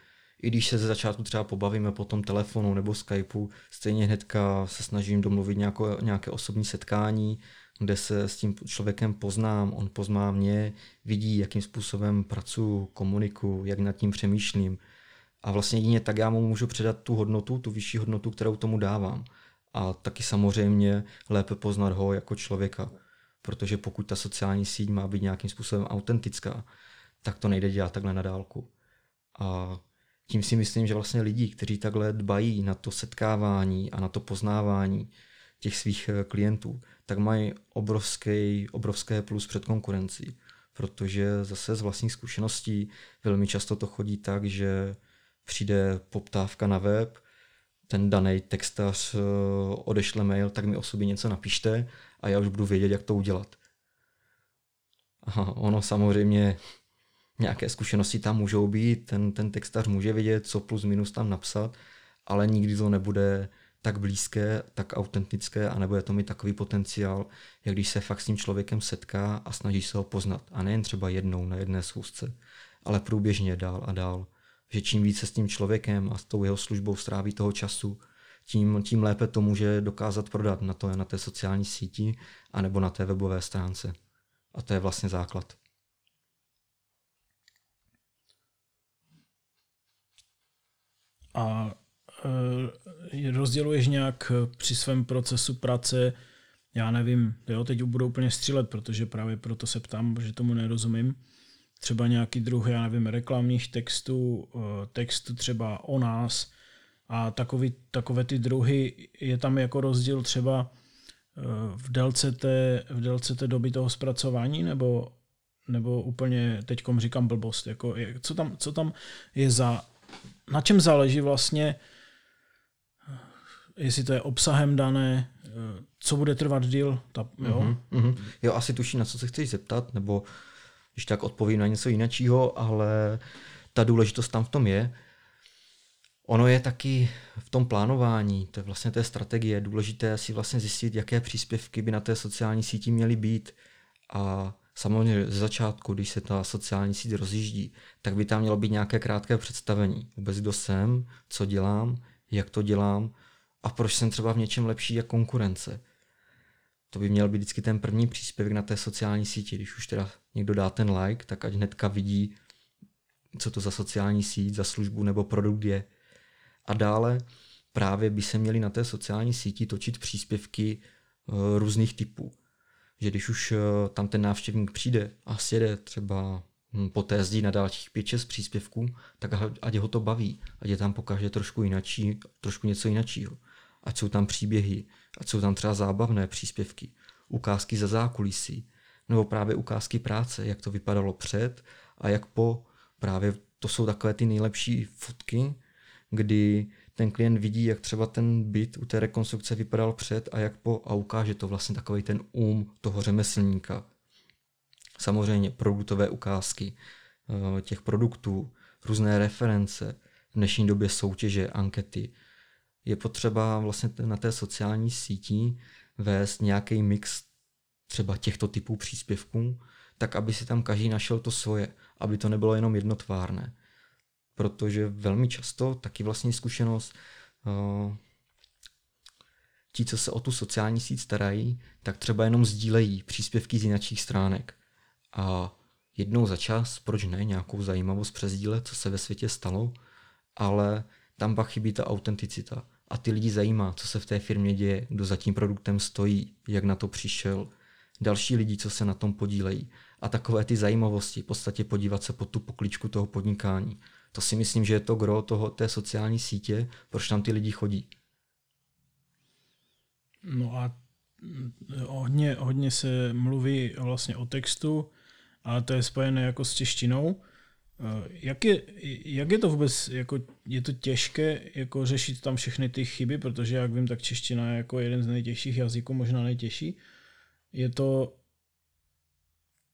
I když se ze začátku třeba pobavíme po tom telefonu nebo Skypeu, stejně hnedka se snažím domluvit nějako, nějaké osobní setkání, kde se s tím člověkem poznám, on pozná mě, vidí, jakým způsobem pracuji, komunikuju, jak nad tím přemýšlím. A vlastně jedině tak já mu můžu předat tu hodnotu, tu vyšší hodnotu, kterou tomu dávám. A taky samozřejmě lépe poznat ho jako člověka. Protože pokud ta sociální síť má být nějakým způsobem autentická, tak to nejde dělat takhle na dálku. A tím si myslím, že vlastně lidi, kteří takhle dbají na to setkávání a na to poznávání těch svých klientů, tak mají obrovský, obrovské plus před konkurencí. Protože zase z vlastních zkušeností velmi často to chodí tak, že přijde poptávka na web, ten daný textař odešle mail, tak mi o sobě něco napište a já už budu vědět, jak to udělat. Aha, ono samozřejmě nějaké zkušenosti tam můžou být, ten, ten textař může vědět, co plus minus tam napsat, ale nikdy to nebude tak blízké, tak autentické, anebo je to mít takový potenciál, jak když se fakt s tím člověkem setká a snaží se ho poznat. A nejen třeba jednou na jedné schůzce, ale průběžně dál a dál. Že čím více s tím člověkem a s tou jeho službou stráví toho času, tím, tím lépe to může dokázat prodat na, to, na té sociální síti anebo na té webové stránce. A to je vlastně základ. A rozděluješ nějak při svém procesu práce, já nevím, jo, teď budu úplně střílet, protože právě proto se ptám, že tomu nerozumím, třeba nějaký druh, já nevím, reklamních textů, e, textu třeba o nás a takový, takové ty druhy, je tam jako rozdíl třeba v délce té, v délce té doby toho zpracování, nebo, nebo úplně teďkom říkám blbost, jako, co, tam, co tam je za na čem záleží vlastně, jestli to je obsahem dané, co bude trvat díl. Ta, jo? Mm-hmm, mm-hmm. jo, asi tuší, na co se chceš zeptat, nebo když tak odpovím na něco jiného, ale ta důležitost tam v tom je. Ono je taky v tom plánování, to je vlastně té strategie, důležité si vlastně zjistit, jaké příspěvky by na té sociální síti měly být a Samozřejmě ze začátku, když se ta sociální síť rozjíždí, tak by tam mělo být nějaké krátké představení. Vůbec kdo jsem, co dělám, jak to dělám a proč jsem třeba v něčem lepší jak konkurence. To by měl být vždycky ten první příspěvek na té sociální síti. Když už teda někdo dá ten like, tak ať hnedka vidí, co to za sociální síť, za službu nebo produkt je. A dále právě by se měly na té sociální síti točit příspěvky eh, různých typů že když už eh, tam ten návštěvník přijde a sjede třeba hm, po té zdi na dalších 5-6 příspěvků, tak ať ho to baví, ať je tam pokaže trošku jinačí, trošku něco jinačího. Ať jsou tam příběhy, ať jsou tam třeba zábavné příspěvky, ukázky za zákulisí, nebo právě ukázky práce, jak to vypadalo před a jak po. Právě to jsou takové ty nejlepší fotky, kdy ten klient vidí, jak třeba ten byt u té rekonstrukce vypadal před a jak po a ukáže to vlastně takový ten um toho řemeslníka. Samozřejmě produktové ukázky eh, těch produktů, různé reference, v dnešní době soutěže, ankety. Je potřeba vlastně na té sociální síti vést nějaký mix třeba těchto typů příspěvků, tak aby si tam každý našel to svoje, aby to nebylo jenom jednotvárné protože velmi často taky vlastní zkušenost uh, ti, co se o tu sociální síť starají, tak třeba jenom sdílejí příspěvky z jiných stránek. A jednou za čas, proč ne, nějakou zajímavost přezdílet, co se ve světě stalo, ale tam pak chybí ta autenticita. A ty lidi zajímá, co se v té firmě děje, kdo za tím produktem stojí, jak na to přišel, další lidi, co se na tom podílejí. A takové ty zajímavosti, v podstatě podívat se pod tu pokličku toho podnikání. To si myslím, že je to gro toho, té sociální sítě, proč tam ty lidi chodí. No a hodně, hodně se mluví vlastně o textu, a to je spojené jako s češtinou. Jak je, jak je to vůbec, jako, je to těžké jako řešit tam všechny ty chyby, protože jak vím, tak čeština je jako jeden z nejtěžších jazyků, možná nejtěžší. Je to,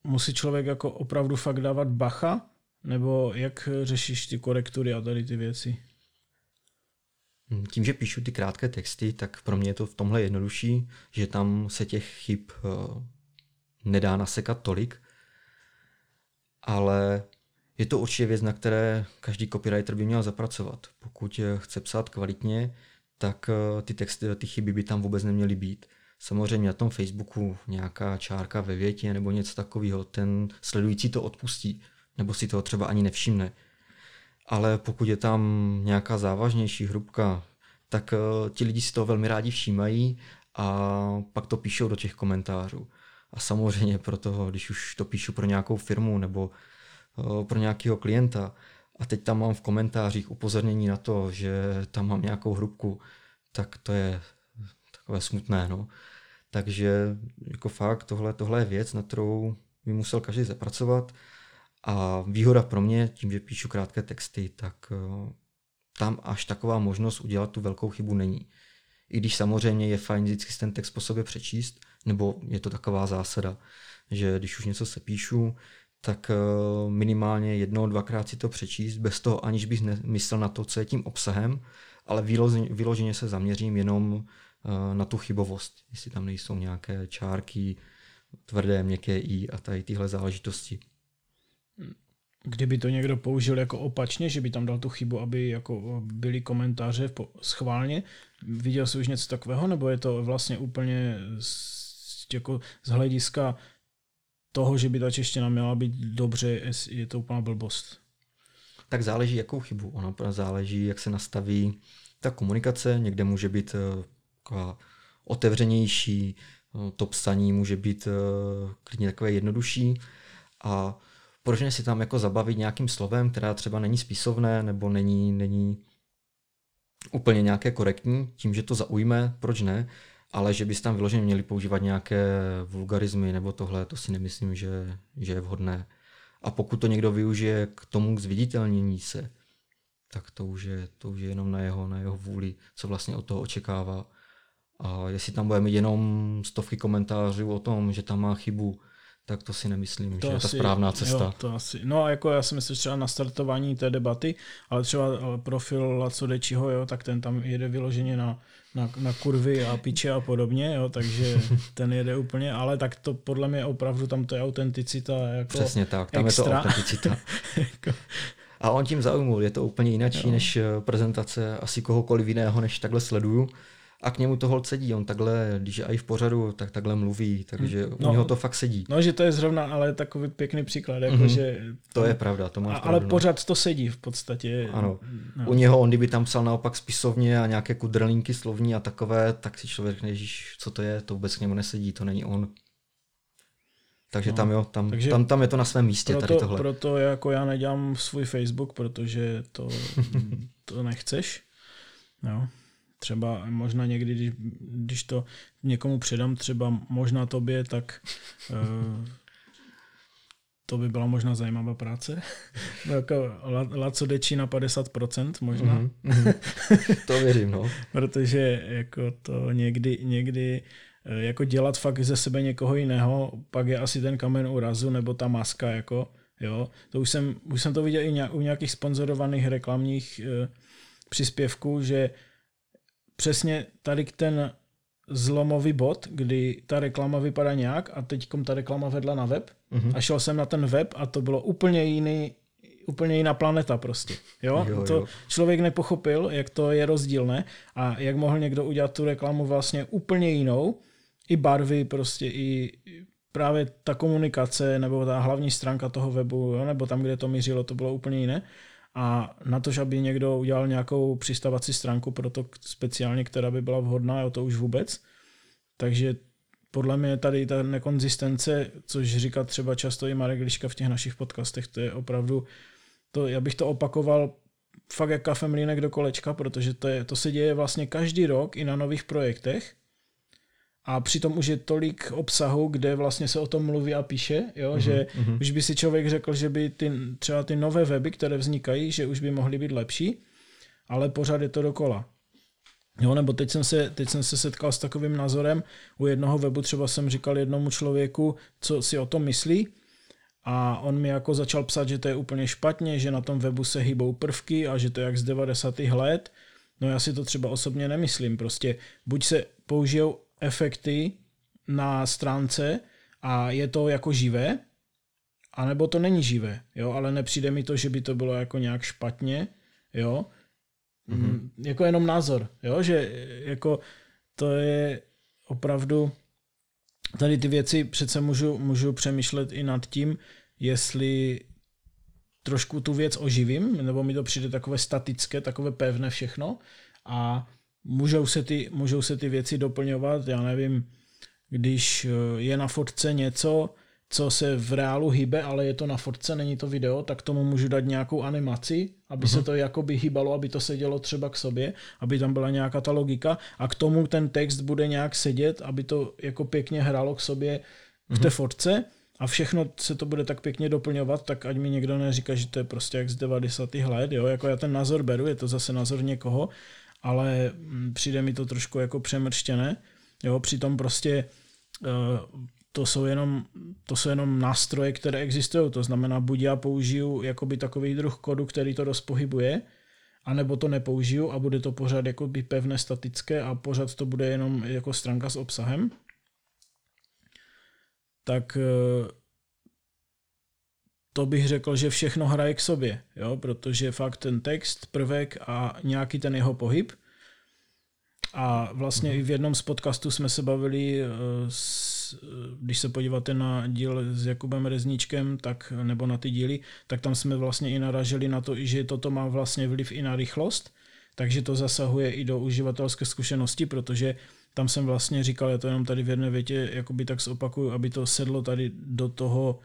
musí člověk jako opravdu fakt dávat bacha, nebo jak řešíš ty korektury a tady ty věci? Tím, že píšu ty krátké texty, tak pro mě je to v tomhle jednodušší, že tam se těch chyb uh, nedá nasekat tolik, ale je to určitě věc, na které každý copywriter by měl zapracovat. Pokud eh, chce psát kvalitně, tak uh, ty texty, ty chyby by tam vůbec neměly být. Samozřejmě na tom Facebooku nějaká čárka ve větě nebo něco takového, ten sledující to odpustí nebo si toho třeba ani nevšimne. Ale pokud je tam nějaká závažnější hrubka, tak uh, ti lidi si to velmi rádi všímají a pak to píšou do těch komentářů. A samozřejmě pro toho, když už to píšu pro nějakou firmu nebo pro nějakého klienta a teď tam mám v komentářích upozornění na to, že tam mám nějakou hrubku, tak to je takové smutné. No. Takže jako fakt tohle, tohle je věc, na kterou by musel každý zapracovat a výhoda pro mě, tím, že píšu krátké texty, tak eh, tam až taková možnost udělat tu velkou chybu není. I když samozřejmě je fajn vždycky ten text po sobě přečíst, nebo je to taková zásada, že když už něco se píšu, tak eh, minimálně jednou, dvakrát si to přečíst, bez toho aniž bych myslel na to, co je tím obsahem, ale vyloženě se zaměřím jenom eh, na tu chybovost, jestli tam nejsou nějaké čárky, tvrdé, měkké i a tady tyhle záležitosti kdyby to někdo použil jako opačně, že by tam dal tu chybu, aby jako byly komentáře schválně. Viděl jsi už něco takového, nebo je to vlastně úplně z, jako z hlediska toho, že by ta čeština měla být dobře, je to úplná blbost? tak záleží, jakou chybu. Ono záleží, jak se nastaví ta komunikace. Někde může být uh, taková otevřenější, uh, to psaní může být uh, klidně takové jednodušší a proč ne si tam jako zabavit nějakým slovem, která třeba není spisovné nebo není, není úplně nějaké korektní, tím, že to zaujme, proč ne, ale že bys tam vyloženě měli používat nějaké vulgarizmy nebo tohle, to si nemyslím, že, že je vhodné. A pokud to někdo využije k tomu k zviditelnění se, tak to už je, to už je jenom na jeho, na jeho vůli, co vlastně od toho očekává. A jestli tam bude mít jenom stovky komentářů o tom, že tam má chybu, tak to si nemyslím, to že asi, je ta správná cesta. Jo, to asi. No a jako já si myslím třeba na startování té debaty, ale třeba profil Laco Dečiho, jo, tak ten tam jede vyloženě na, na, na kurvy a piče a podobně, jo, takže ten jede úplně, ale tak to podle mě opravdu tam to je autenticita jako Přesně tak, tam extra. je to autenticita. Jako- a on tím zaujmul, je to úplně jináčí než eh, prezentace asi kohokoliv jiného, než takhle sleduju a k němu to hol sedí. On takhle, když je i v pořadu, tak takhle mluví, takže no, u něho to fakt sedí. No, že to je zrovna ale takový pěkný příklad, jako mm-hmm. že... To je pravda, to máš a, pravdu, Ale no. pořád to sedí v podstatě. Ano. No. U něho, on kdyby tam psal naopak spisovně a nějaké kudrlinky slovní a takové, tak si člověk řekne, co to je, to vůbec k němu nesedí, to není on. Takže no, tam jo, tam, takže tam, tam je to na svém místě proto, tady tohle. Proto jako já nedělám svůj Facebook, protože to, to nechceš. No. Třeba možná někdy, když, když to někomu předám, třeba možná tobě, tak uh, to by byla možná zajímavá práce. jako Laco dečí na 50% možná. Mm-hmm. to věřím, no. Protože jako to někdy, někdy eh, jako dělat fakt ze sebe někoho jiného, pak je asi ten kamen úrazu nebo ta maska, jako, jo. To už jsem, už jsem to viděl i u nějakých sponzorovaných reklamních uh, příspěvků, že přesně tady ten zlomový bod, kdy ta reklama vypadá nějak a teď ta reklama vedla na web mm-hmm. a šel jsem na ten web a to bylo úplně jiný, úplně jiná planeta prostě. Jo? jo, to jo. člověk nepochopil, jak to je rozdílné a jak mohl někdo udělat tu reklamu vlastně úplně jinou, i barvy prostě, i právě ta komunikace nebo ta hlavní stránka toho webu, jo? nebo tam, kde to mířilo, to bylo úplně jiné. A na to, že aby někdo udělal nějakou přistavací stránku pro to speciálně, která by byla vhodná, jo, to už vůbec. Takže podle mě tady ta nekonzistence, což říká třeba často i Marek Liška v těch našich podcastech, to je opravdu, to, já bych to opakoval fakt jak kafemlínek do kolečka, protože to, je, to se děje vlastně každý rok i na nových projektech a přitom už je tolik obsahu, kde vlastně se o tom mluví a píše, jo, mm-hmm, že mm-hmm. už by si člověk řekl, že by ty, třeba ty nové weby, které vznikají, že už by mohly být lepší, ale pořád je to dokola. Jo, nebo teď jsem, se, teď jsem se setkal s takovým názorem, u jednoho webu třeba jsem říkal jednomu člověku, co si o tom myslí, a on mi jako začal psat, že to je úplně špatně, že na tom webu se hýbou prvky a že to je jak z 90. let. No já si to třeba osobně nemyslím. Prostě buď se použijou efekty na stránce a je to jako živé, anebo to není živé, jo, ale nepřijde mi to, že by to bylo jako nějak špatně, jo, mm-hmm. jako jenom názor, jo, že jako to je opravdu, tady ty věci přece můžu, můžu přemýšlet i nad tím, jestli trošku tu věc oživím, nebo mi to přijde takové statické, takové pevné všechno a můžou se ty, můžou se ty věci doplňovat, já nevím, když eh, je na fotce něco, co se v reálu hýbe, ale je to na fotce, není to video, tak tomu můžu dát nějakou animaci, aby uh-huh. se mhm. to jakoby hýbalo, aby to sedělo třeba k sobě, aby tam byla nějaká ta logika a k tomu ten text bude nějak sedět, aby to jako pěkně hrálo k sobě v té uh-huh. fotce a všechno se to bude tak pěkně doplňovat, tak ať mi někdo neříká, že to je prostě jak z 90. let, jo, jako já ten názor beru, je to zase názor někoho, ale mm, přijde mi to trošku jako přemrštěné. Jo, přitom prostě eh, to jsou jenom, to jsou jenom nástroje, které existují. To znamená, buď já použiju jakoby takový druh kodu, který to rozpohybuje, anebo to nepoužiju a bude to pořád jakoby pevné, statické a pořád to bude jenom jako stránka s obsahem. Tak eh, to bych řekl, že všechno hraje k sobě, jo? protože fakt ten text, prvek a nějaký ten jeho pohyb. A vlastně mm. i v jednom z podcastů jsme se bavili eh, s když se podíváte na díl s Jakubem Rezníčkem, tak, nebo na ty díly, tak tam jsme vlastně i naražili na to, že toto má vlastně vliv i na rychlost, takže to zasahuje i do uživatelské zkušenosti, protože tam jsem vlastně říkal, já to jenom tady v jedné větě jakoby tak zopakuju, aby to sedlo tady do toho,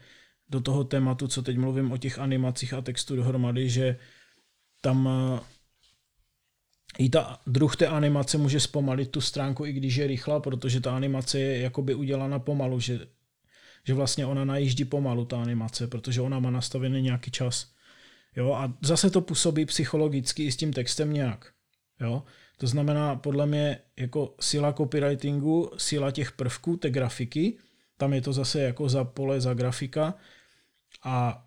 do toho tématu, co teď mluvím o těch animacích a textu dohromady, že tam eh, i ta druh té animace může zpomalit tu stránku, i když je rychlá, protože ta animace je jakoby udělána pomalu, že, že vlastně ona najíždí pomalu, ta animace, protože ona má nastavený nějaký čas. Jo, a zase to působí psychologicky i s tím textem nějak. Jo? To znamená, podle mě, jako síla copywritingu, síla těch prvků, té grafiky, tam je to zase jako za pole, za grafika a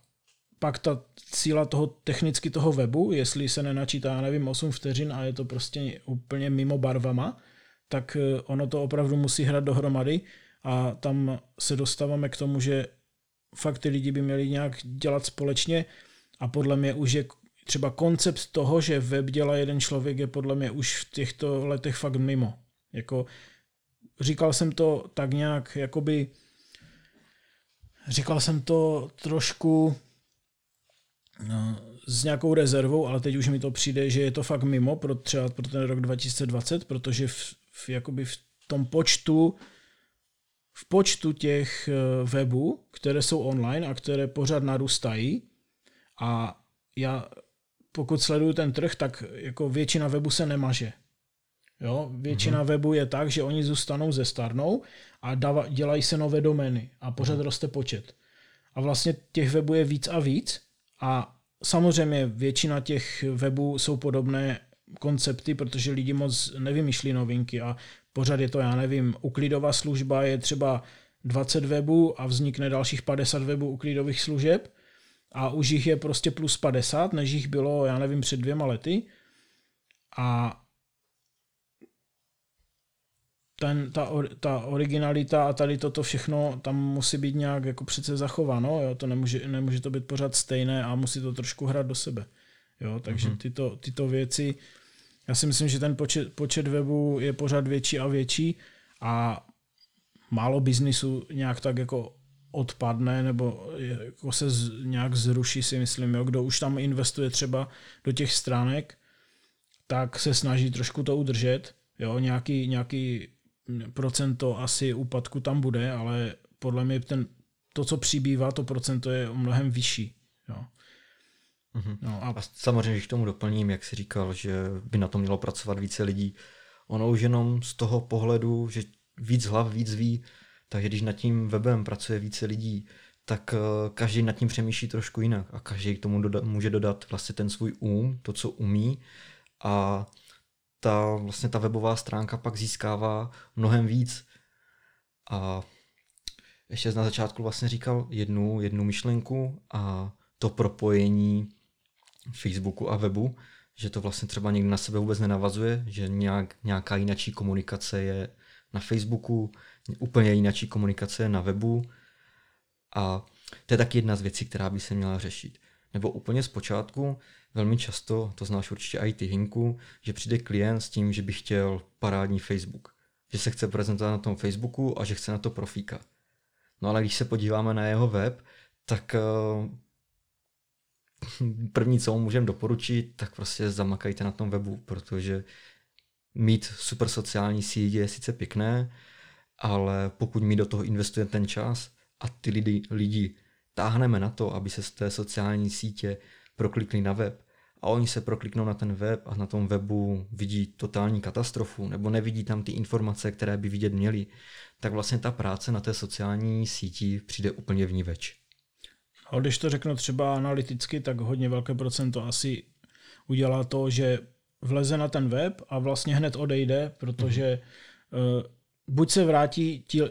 pak ta síla toho technicky toho webu, jestli se nenačítá, já nevím, 8 vteřin a je to prostě úplně mimo barvama, tak eh, ono to opravdu musí hrát dohromady a tam se dostáváme k tomu, že fakt ty lidi by měli nějak dělat společně a podle mě už je třeba koncept toho, že web dělá jeden člověk, je podle mě už v těchto letech fakt mimo. Jako, říkal jsem to tak nějak, jakoby, říkal jsem to trošku no, s nějakou rezervou, ale teď už mi to přijde, že je to fakt mimo pro třeba pro ten rok 2020, protože v, v, jakoby v tom počtu v počtu těch eh, webů, které jsou online a které pořád narůstají a já pokud sleduju ten trh, tak jako většina webu se nemaže. Jo? Většina mm-hmm. webu je tak, že oni zůstanou ze starnou a dava, dělají se nové domény a pořád mm-hmm. roste počet. A vlastně těch webů je víc a víc a samozřejmě většina těch webů jsou podobné koncepty, protože lidi moc nevymýšlí novinky a pořád je to, já nevím, uklidová služba je třeba 20 webů a vznikne dalších 50 webů uklidových služeb a už jich je prostě plus 50, než jich bylo, já nevím, před dvěma lety. A ten, ta, ta originalita a tady toto všechno tam musí být nějak jako přece zachováno, jo? to nemůže, nemůže to být pořád stejné a musí to trošku hrát do sebe. Jo? Takže mm-hmm. tyto, tyto věci, já si myslím, že ten počet, počet webů je pořád větší a větší a málo biznisu nějak tak jako odpadne nebo jako se z, nějak zruší si myslím, jo. kdo už tam investuje třeba do těch stránek, tak se snaží trošku to udržet, jo, nějaký, nějaký procento asi úpadku tam bude, ale podle mě ten, to, co přibývá, to procento je mnohem vyšší. Jo. Mm-hmm. No a... a samozřejmě, když k tomu doplním, jak jsi říkal, že by na tom mělo pracovat více lidí, ono už jenom z toho pohledu, že víc hlav víc ví, takže když nad tím webem pracuje více lidí, tak eh, každý nad tím přemýšlí trošku jinak a každý k tomu doda- může dodat vlastně ten svůj um, to, co umí a ta, vlastně ta webová stránka pak získává mnohem víc. A ještě na začátku vlastně říkal jednu, jednu myšlenku a to propojení Facebooku a webu, že to vlastně třeba někdy na sebe vůbec nenavazuje, že nějak, nějaká jinačí komunikace je na Facebooku, úplně jináčí komunikace na webu a to je taky jedna z věcí, která by se měla řešit. Nebo úplně zpočátku, velmi často, to znáš určitě i ty Hinku, že přijde klient s tím, že by chtěl parádní Facebook. Že se chce prezentovat na tom Facebooku a že chce na to profíka. No ale když se podíváme na jeho web, tak uh, první, co mu můžeme doporučit, tak prostě zamakajte na tom webu, protože mít super sociální sítě je sice pěkné, ale pokud mi do toho investujeme ten čas a ty lidi, lidi táhneme na to, aby se z té sociální sítě proklikli na web a oni se prokliknou na ten web a na tom webu vidí totální katastrofu nebo nevidí tam ty informace, které by vidět měli, tak vlastně ta práce na té sociální síti přijde úplně vníveč. A když to řeknu třeba analyticky, tak hodně velké procento asi udělá to, že vleze na ten web a vlastně hned odejde, protože mm-hmm. uh, buď se vrátí ti,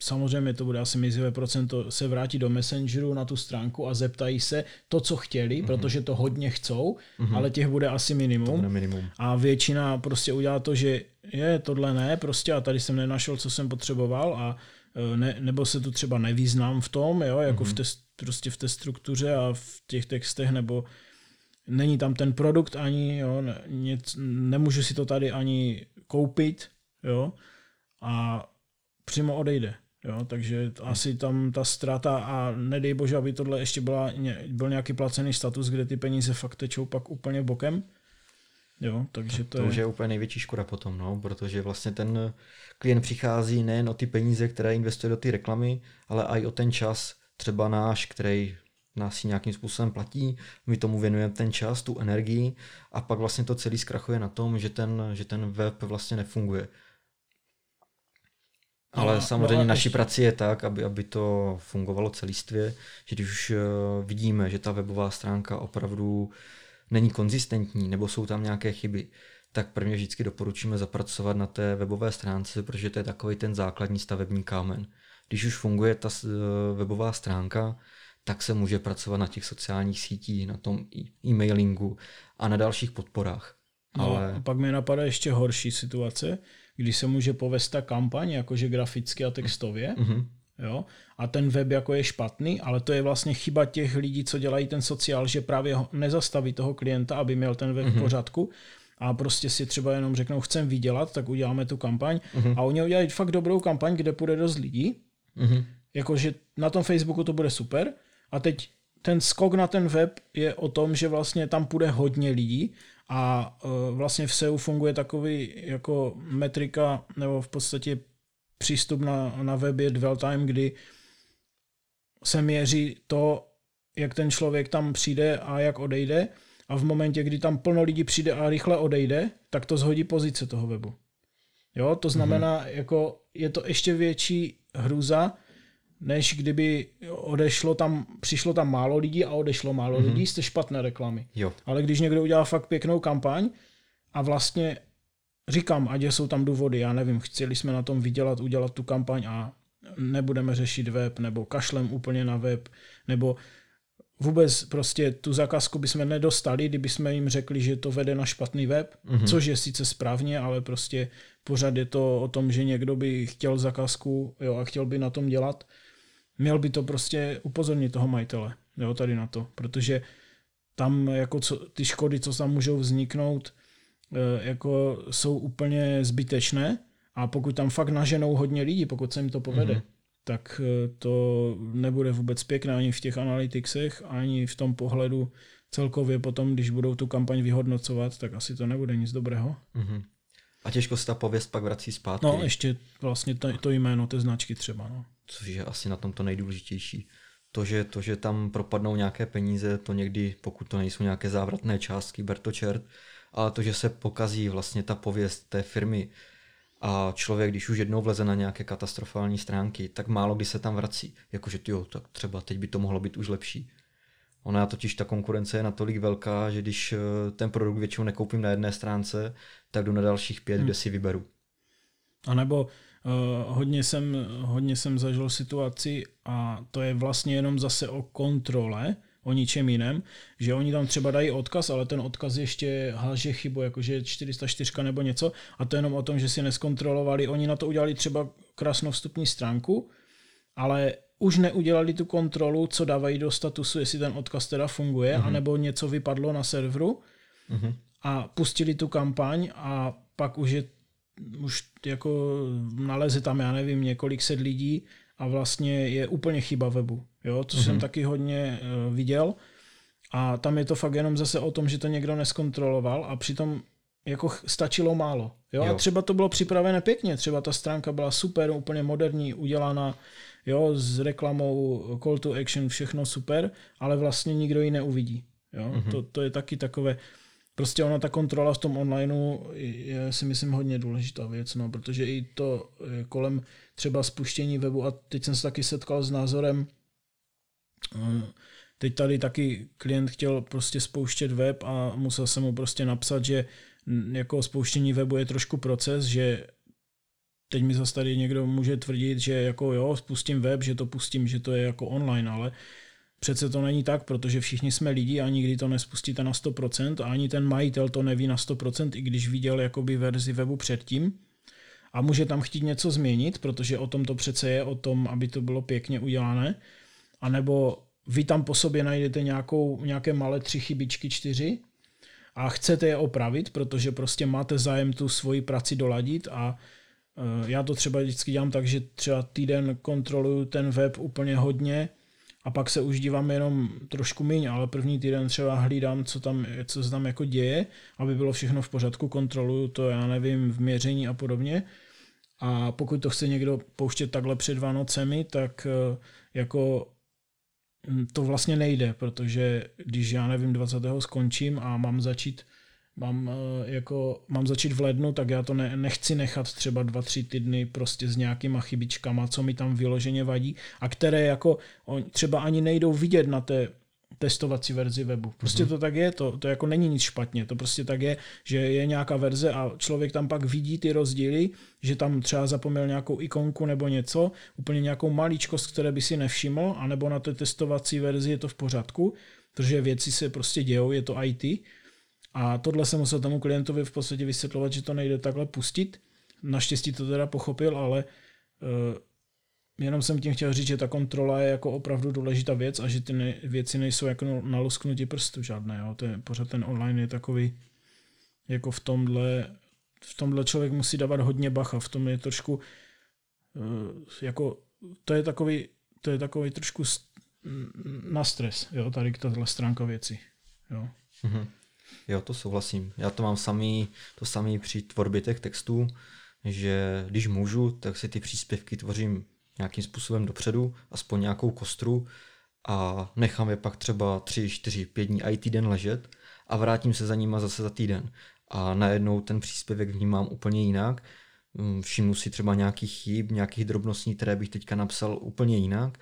samozřejmě to bude asi mizivé procento, se vrátí do Messengeru na tu stránku a zeptají se to, co chtěli, mm-hmm. protože to hodně chcou, mm-hmm. ale těch bude asi minimum. bude minimum. A většina prostě udělá to, že je tohle ne, prostě a tady jsem nenašel, co jsem potřeboval a e, ne, nebo se tu třeba nevíznám v tom, jo, jako mm-hmm. v té, prostě v té struktuře a v těch textech, nebo není tam ten produkt ani, jo, ne, nic, nemůžu si to tady ani koupit, jo, a přímo odejde. Jo, takže asi tam ta ztráta a nedej bože, aby tohle ještě byla, byl nějaký placený status, kde ty peníze fakt tečou pak úplně bokem. Jo, takže to, to je... už je úplně největší škoda potom, no, protože vlastně ten klient přichází nejen o ty peníze, které investuje do ty reklamy, ale i o ten čas, třeba náš, který nás si nějakým způsobem platí, my tomu věnujeme ten čas, tu energii a pak vlastně to celý zkrachuje na tom, že ten, že ten web vlastně nefunguje. Ale no, samozřejmě no, naší prací je tak, aby, aby to fungovalo celistvě, že když už eh, vidíme, že ta webová stránka opravdu není konzistentní nebo jsou tam nějaké chyby, tak prvně vždycky doporučíme zapracovat na té webové stránce, protože to je takový ten základní stavební kámen. Když už funguje ta eh, webová stránka, tak se může pracovat na těch sociálních sítích, na tom e-mailingu a na dalších podporách. No, Ale... a pak mi napadá ještě horší situace, když se může povést ta kampaň, jakože graficky a textově, mm-hmm. jo, a ten web jako je špatný, ale to je vlastně chyba těch lidí, co dělají ten sociál, že právě nezastaví toho klienta, aby měl ten web mm-hmm. v mhm. pořádku, a prostě si třeba jenom řeknou, chcem vydělat, tak uděláme tu kampaň mm-hmm. a oni udělají fakt dobrou kampaň, kde půjde dost lidí, mm-hmm. jakože na tom Facebooku to bude super a teď ten skok na ten web je o tom, že vlastně tam půjde hodně lidí a uh, vlastně v SEO funguje takový jako metrika nebo v podstatě přístup na, na web je dwell time, kdy se měří to, jak ten člověk tam přijde a jak odejde a v momentě, kdy tam plno lidí přijde a rychle odejde, tak to zhodí pozice toho webu. Jo, to znamená, mm-hmm. jako je to ještě větší hruza, než kdyby odešlo tam, přišlo tam málo lidí a odešlo málo mm-hmm. lidí, jste špatné reklamy. Jo. Ale když někdo udělá fakt pěknou kampaň a vlastně říkám, ať jsou tam důvody, já nevím, chceli jsme na tom vydělat, udělat tu kampaň a nebudeme řešit web, nebo kašlem úplně na web, nebo vůbec prostě tu zakázku bychom nedostali, kdyby jsme jim řekli, že to vede na špatný web, mm-hmm. což je sice správně, ale prostě pořád je to o tom, že někdo by chtěl zakázku jo, a chtěl by na tom dělat měl by to prostě upozornit toho majitele, jo, tady na to, protože tam jako co, ty škody, co tam můžou vzniknout, e, jako jsou úplně zbytečné a pokud tam fakt naženou hodně lidí, pokud se jim to povede, mm-hmm. tak e, to nebude vůbec pěkné ani v těch analyticsech, ani v tom pohledu celkově potom, když budou tu kampaň vyhodnocovat, tak asi to nebude nic dobrého. Mm-hmm. A těžko se ta pověst pak vrací zpátky. No, ještě vlastně to, to jméno té značky třeba. No což je asi na tom to nejdůležitější. To že, to, že tam propadnou nějaké peníze, to někdy, pokud to nejsou nějaké závratné částky, ber to čert, ale to, že se pokazí vlastně ta pověst té firmy a člověk, když už jednou vleze na nějaké katastrofální stránky, tak málo kdy se tam vrací. Jakože jo, tak třeba teď by to mohlo být už lepší. Ona totiž ta konkurence je natolik velká, že když eh, ten produkt většinou nekoupím na jedné stránce, tak jdu na dalších pět, hmm. kde si vyberu. A nebo hodně, jsem, hodně jsem zažil situaci a to je vlastně jenom zase o kontrole, o ničem jiném, že oni tam třeba dají odkaz, ale ten odkaz ještě háže chybu, jakože 404 nebo něco a to jenom o tom, že si neskontrolovali. Oni na to udělali třeba krásnou vstupní stránku, ale už neudělali tu kontrolu, co dávají do statusu, jestli ten odkaz teda funguje, mm-hmm. anebo něco vypadlo na serveru mm-hmm. a pustili tu kampaň a pak už je už jako naleze tam, já nevím, několik set lidí a vlastně je úplně chyba webu. Jo, to mm-hmm. jsem taky hodně uh, viděl. A tam je to fakt jenom zase o tom, že to někdo neskontroloval a přitom jako stačilo málo. Jo? jo. A třeba to bylo připravené pěkně, třeba ta stránka byla super, úplně moderní, udělaná jo, s reklamou, call to action, všechno super, ale vlastně nikdo ji neuvidí. Jo? Mm-hmm. To, to je taky takové, prostě ona ta kontrola v tom onlineu je si myslím hodně důležitá věc, no, protože i to kolem třeba spuštění webu a teď jsem se taky setkal s názorem, eh, teď tady taky klient chtěl prostě spouštět web a musel jsem mu prostě napsat, že jako spouštění webu je trošku proces, že teď mi zase tady někdo může tvrdit, že jako jo, spustím web, že to pustím, že to je jako online, ale Přece to není tak, protože všichni jsme lidi a nikdy to nespustíte na 100% a ani ten majitel to neví na 100%, i když viděl jakoby verzi webu předtím. A může tam chtít něco změnit, protože o tom to přece je, o tom, aby to bylo pěkně udělané. A nebo vy tam po sobě najdete nějakou, nějaké malé tři chybičky, čtyři a chcete je opravit, protože prostě máte zájem tu svoji práci doladit a já to třeba vždycky dělám tak, že třeba týden kontroluju ten web úplně hodně a pak se už dívám jenom trošku míň, ale první týden třeba hlídám, co tam, co se tam jako děje, aby bylo všechno v pořádku, kontroluju to, já nevím, v měření a podobně. A pokud to chce někdo pouštět takhle před Vánocemi, tak eh, jako hm, to vlastně nejde, protože když já nevím, 20. skončím a mám začít mám, eh, jako, mám začít v lednu, tak já to ne, nechci nechat třeba dva, tři týdny prostě s nějakýma chybičkama, co mi tam vyloženě vadí a které jako on, třeba ani nejdou vidět na té testovací verzi webu. Prostě mm-hmm. to tak je, to, to jako není nic špatně, to prostě tak je, že je nějaká verze a člověk tam pak vidí ty rozdíly, že tam třeba zapomněl nějakou ikonku nebo něco, úplně nějakou maličkost, které by si nevšiml, anebo na té testovací verzi je to v pořádku, protože věci se prostě dějou, je to IT, a tohle jsem musel tomu klientovi v podstatě vysvětlovat, že to nejde takhle pustit. Naštěstí to teda pochopil, ale uh, jenom jsem tím chtěl říct, že ta kontrola je jako opravdu důležitá věc a že ty ne, věci nejsou jako na lusknutí prstu žádné. Jo. To je, pořád ten online je takový jako v tomhle, v tomhle člověk musí dávat hodně bacha, v tom je trošku uh, jako, to je takový, to je takový trošku na stres, jo, tady tahle stránka věci. Jo. Mm-hmm. Jo, to souhlasím. Já to mám samý, to samý při tvorbě těch textů, že když můžu, tak si ty příspěvky tvořím nějakým způsobem dopředu, aspoň nějakou kostru a nechám je pak třeba 3, 4, 5 dní a i týden ležet a vrátím se za nima zase za týden. A najednou ten příspěvek vnímám úplně jinak. Mm, všimnu si třeba nějakých chyb, nějakých drobností, které bych teďka napsal úplně jinak.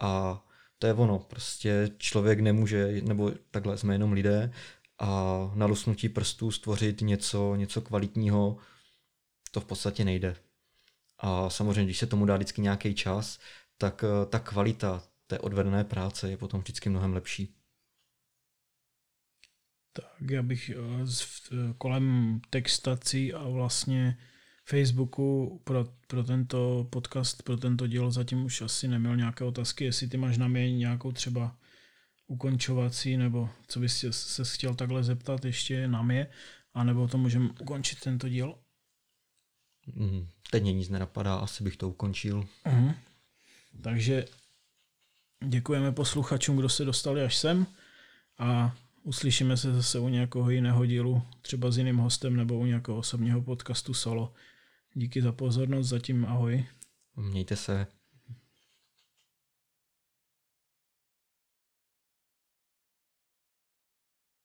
A to je ono, prostě člověk nemůže, nebo takhle jsme jenom lidé, a na lusnutí prstů stvořit něco, něco kvalitního, to v podstatě nejde. A samozřejmě, když se tomu dá vždycky nějaký čas, tak eh, ta kvalita té odvedené práce je potom vždycky mnohem lepší. Tak já bych eh, eh, kolem textací a vlastně Facebooku pro, pro tento podcast, pro tento díl zatím už asi neměl nějaké otázky, jestli ty máš na mě nějakou třeba ukončovací, nebo co bys se chtěl takhle zeptat ještě na mě, anebo to můžeme ukončit tento díl? Mm, teď mě nic nenapadá, asi bych to ukončil. Uh-huh. Takže děkujeme posluchačům, kdo se dostali až sem a uslyšíme se zase u nějakého jiného dílu, třeba s jiným hostem nebo u nějakého osobního podcastu solo. Díky za pozornost, zatím ahoj. Mějte se.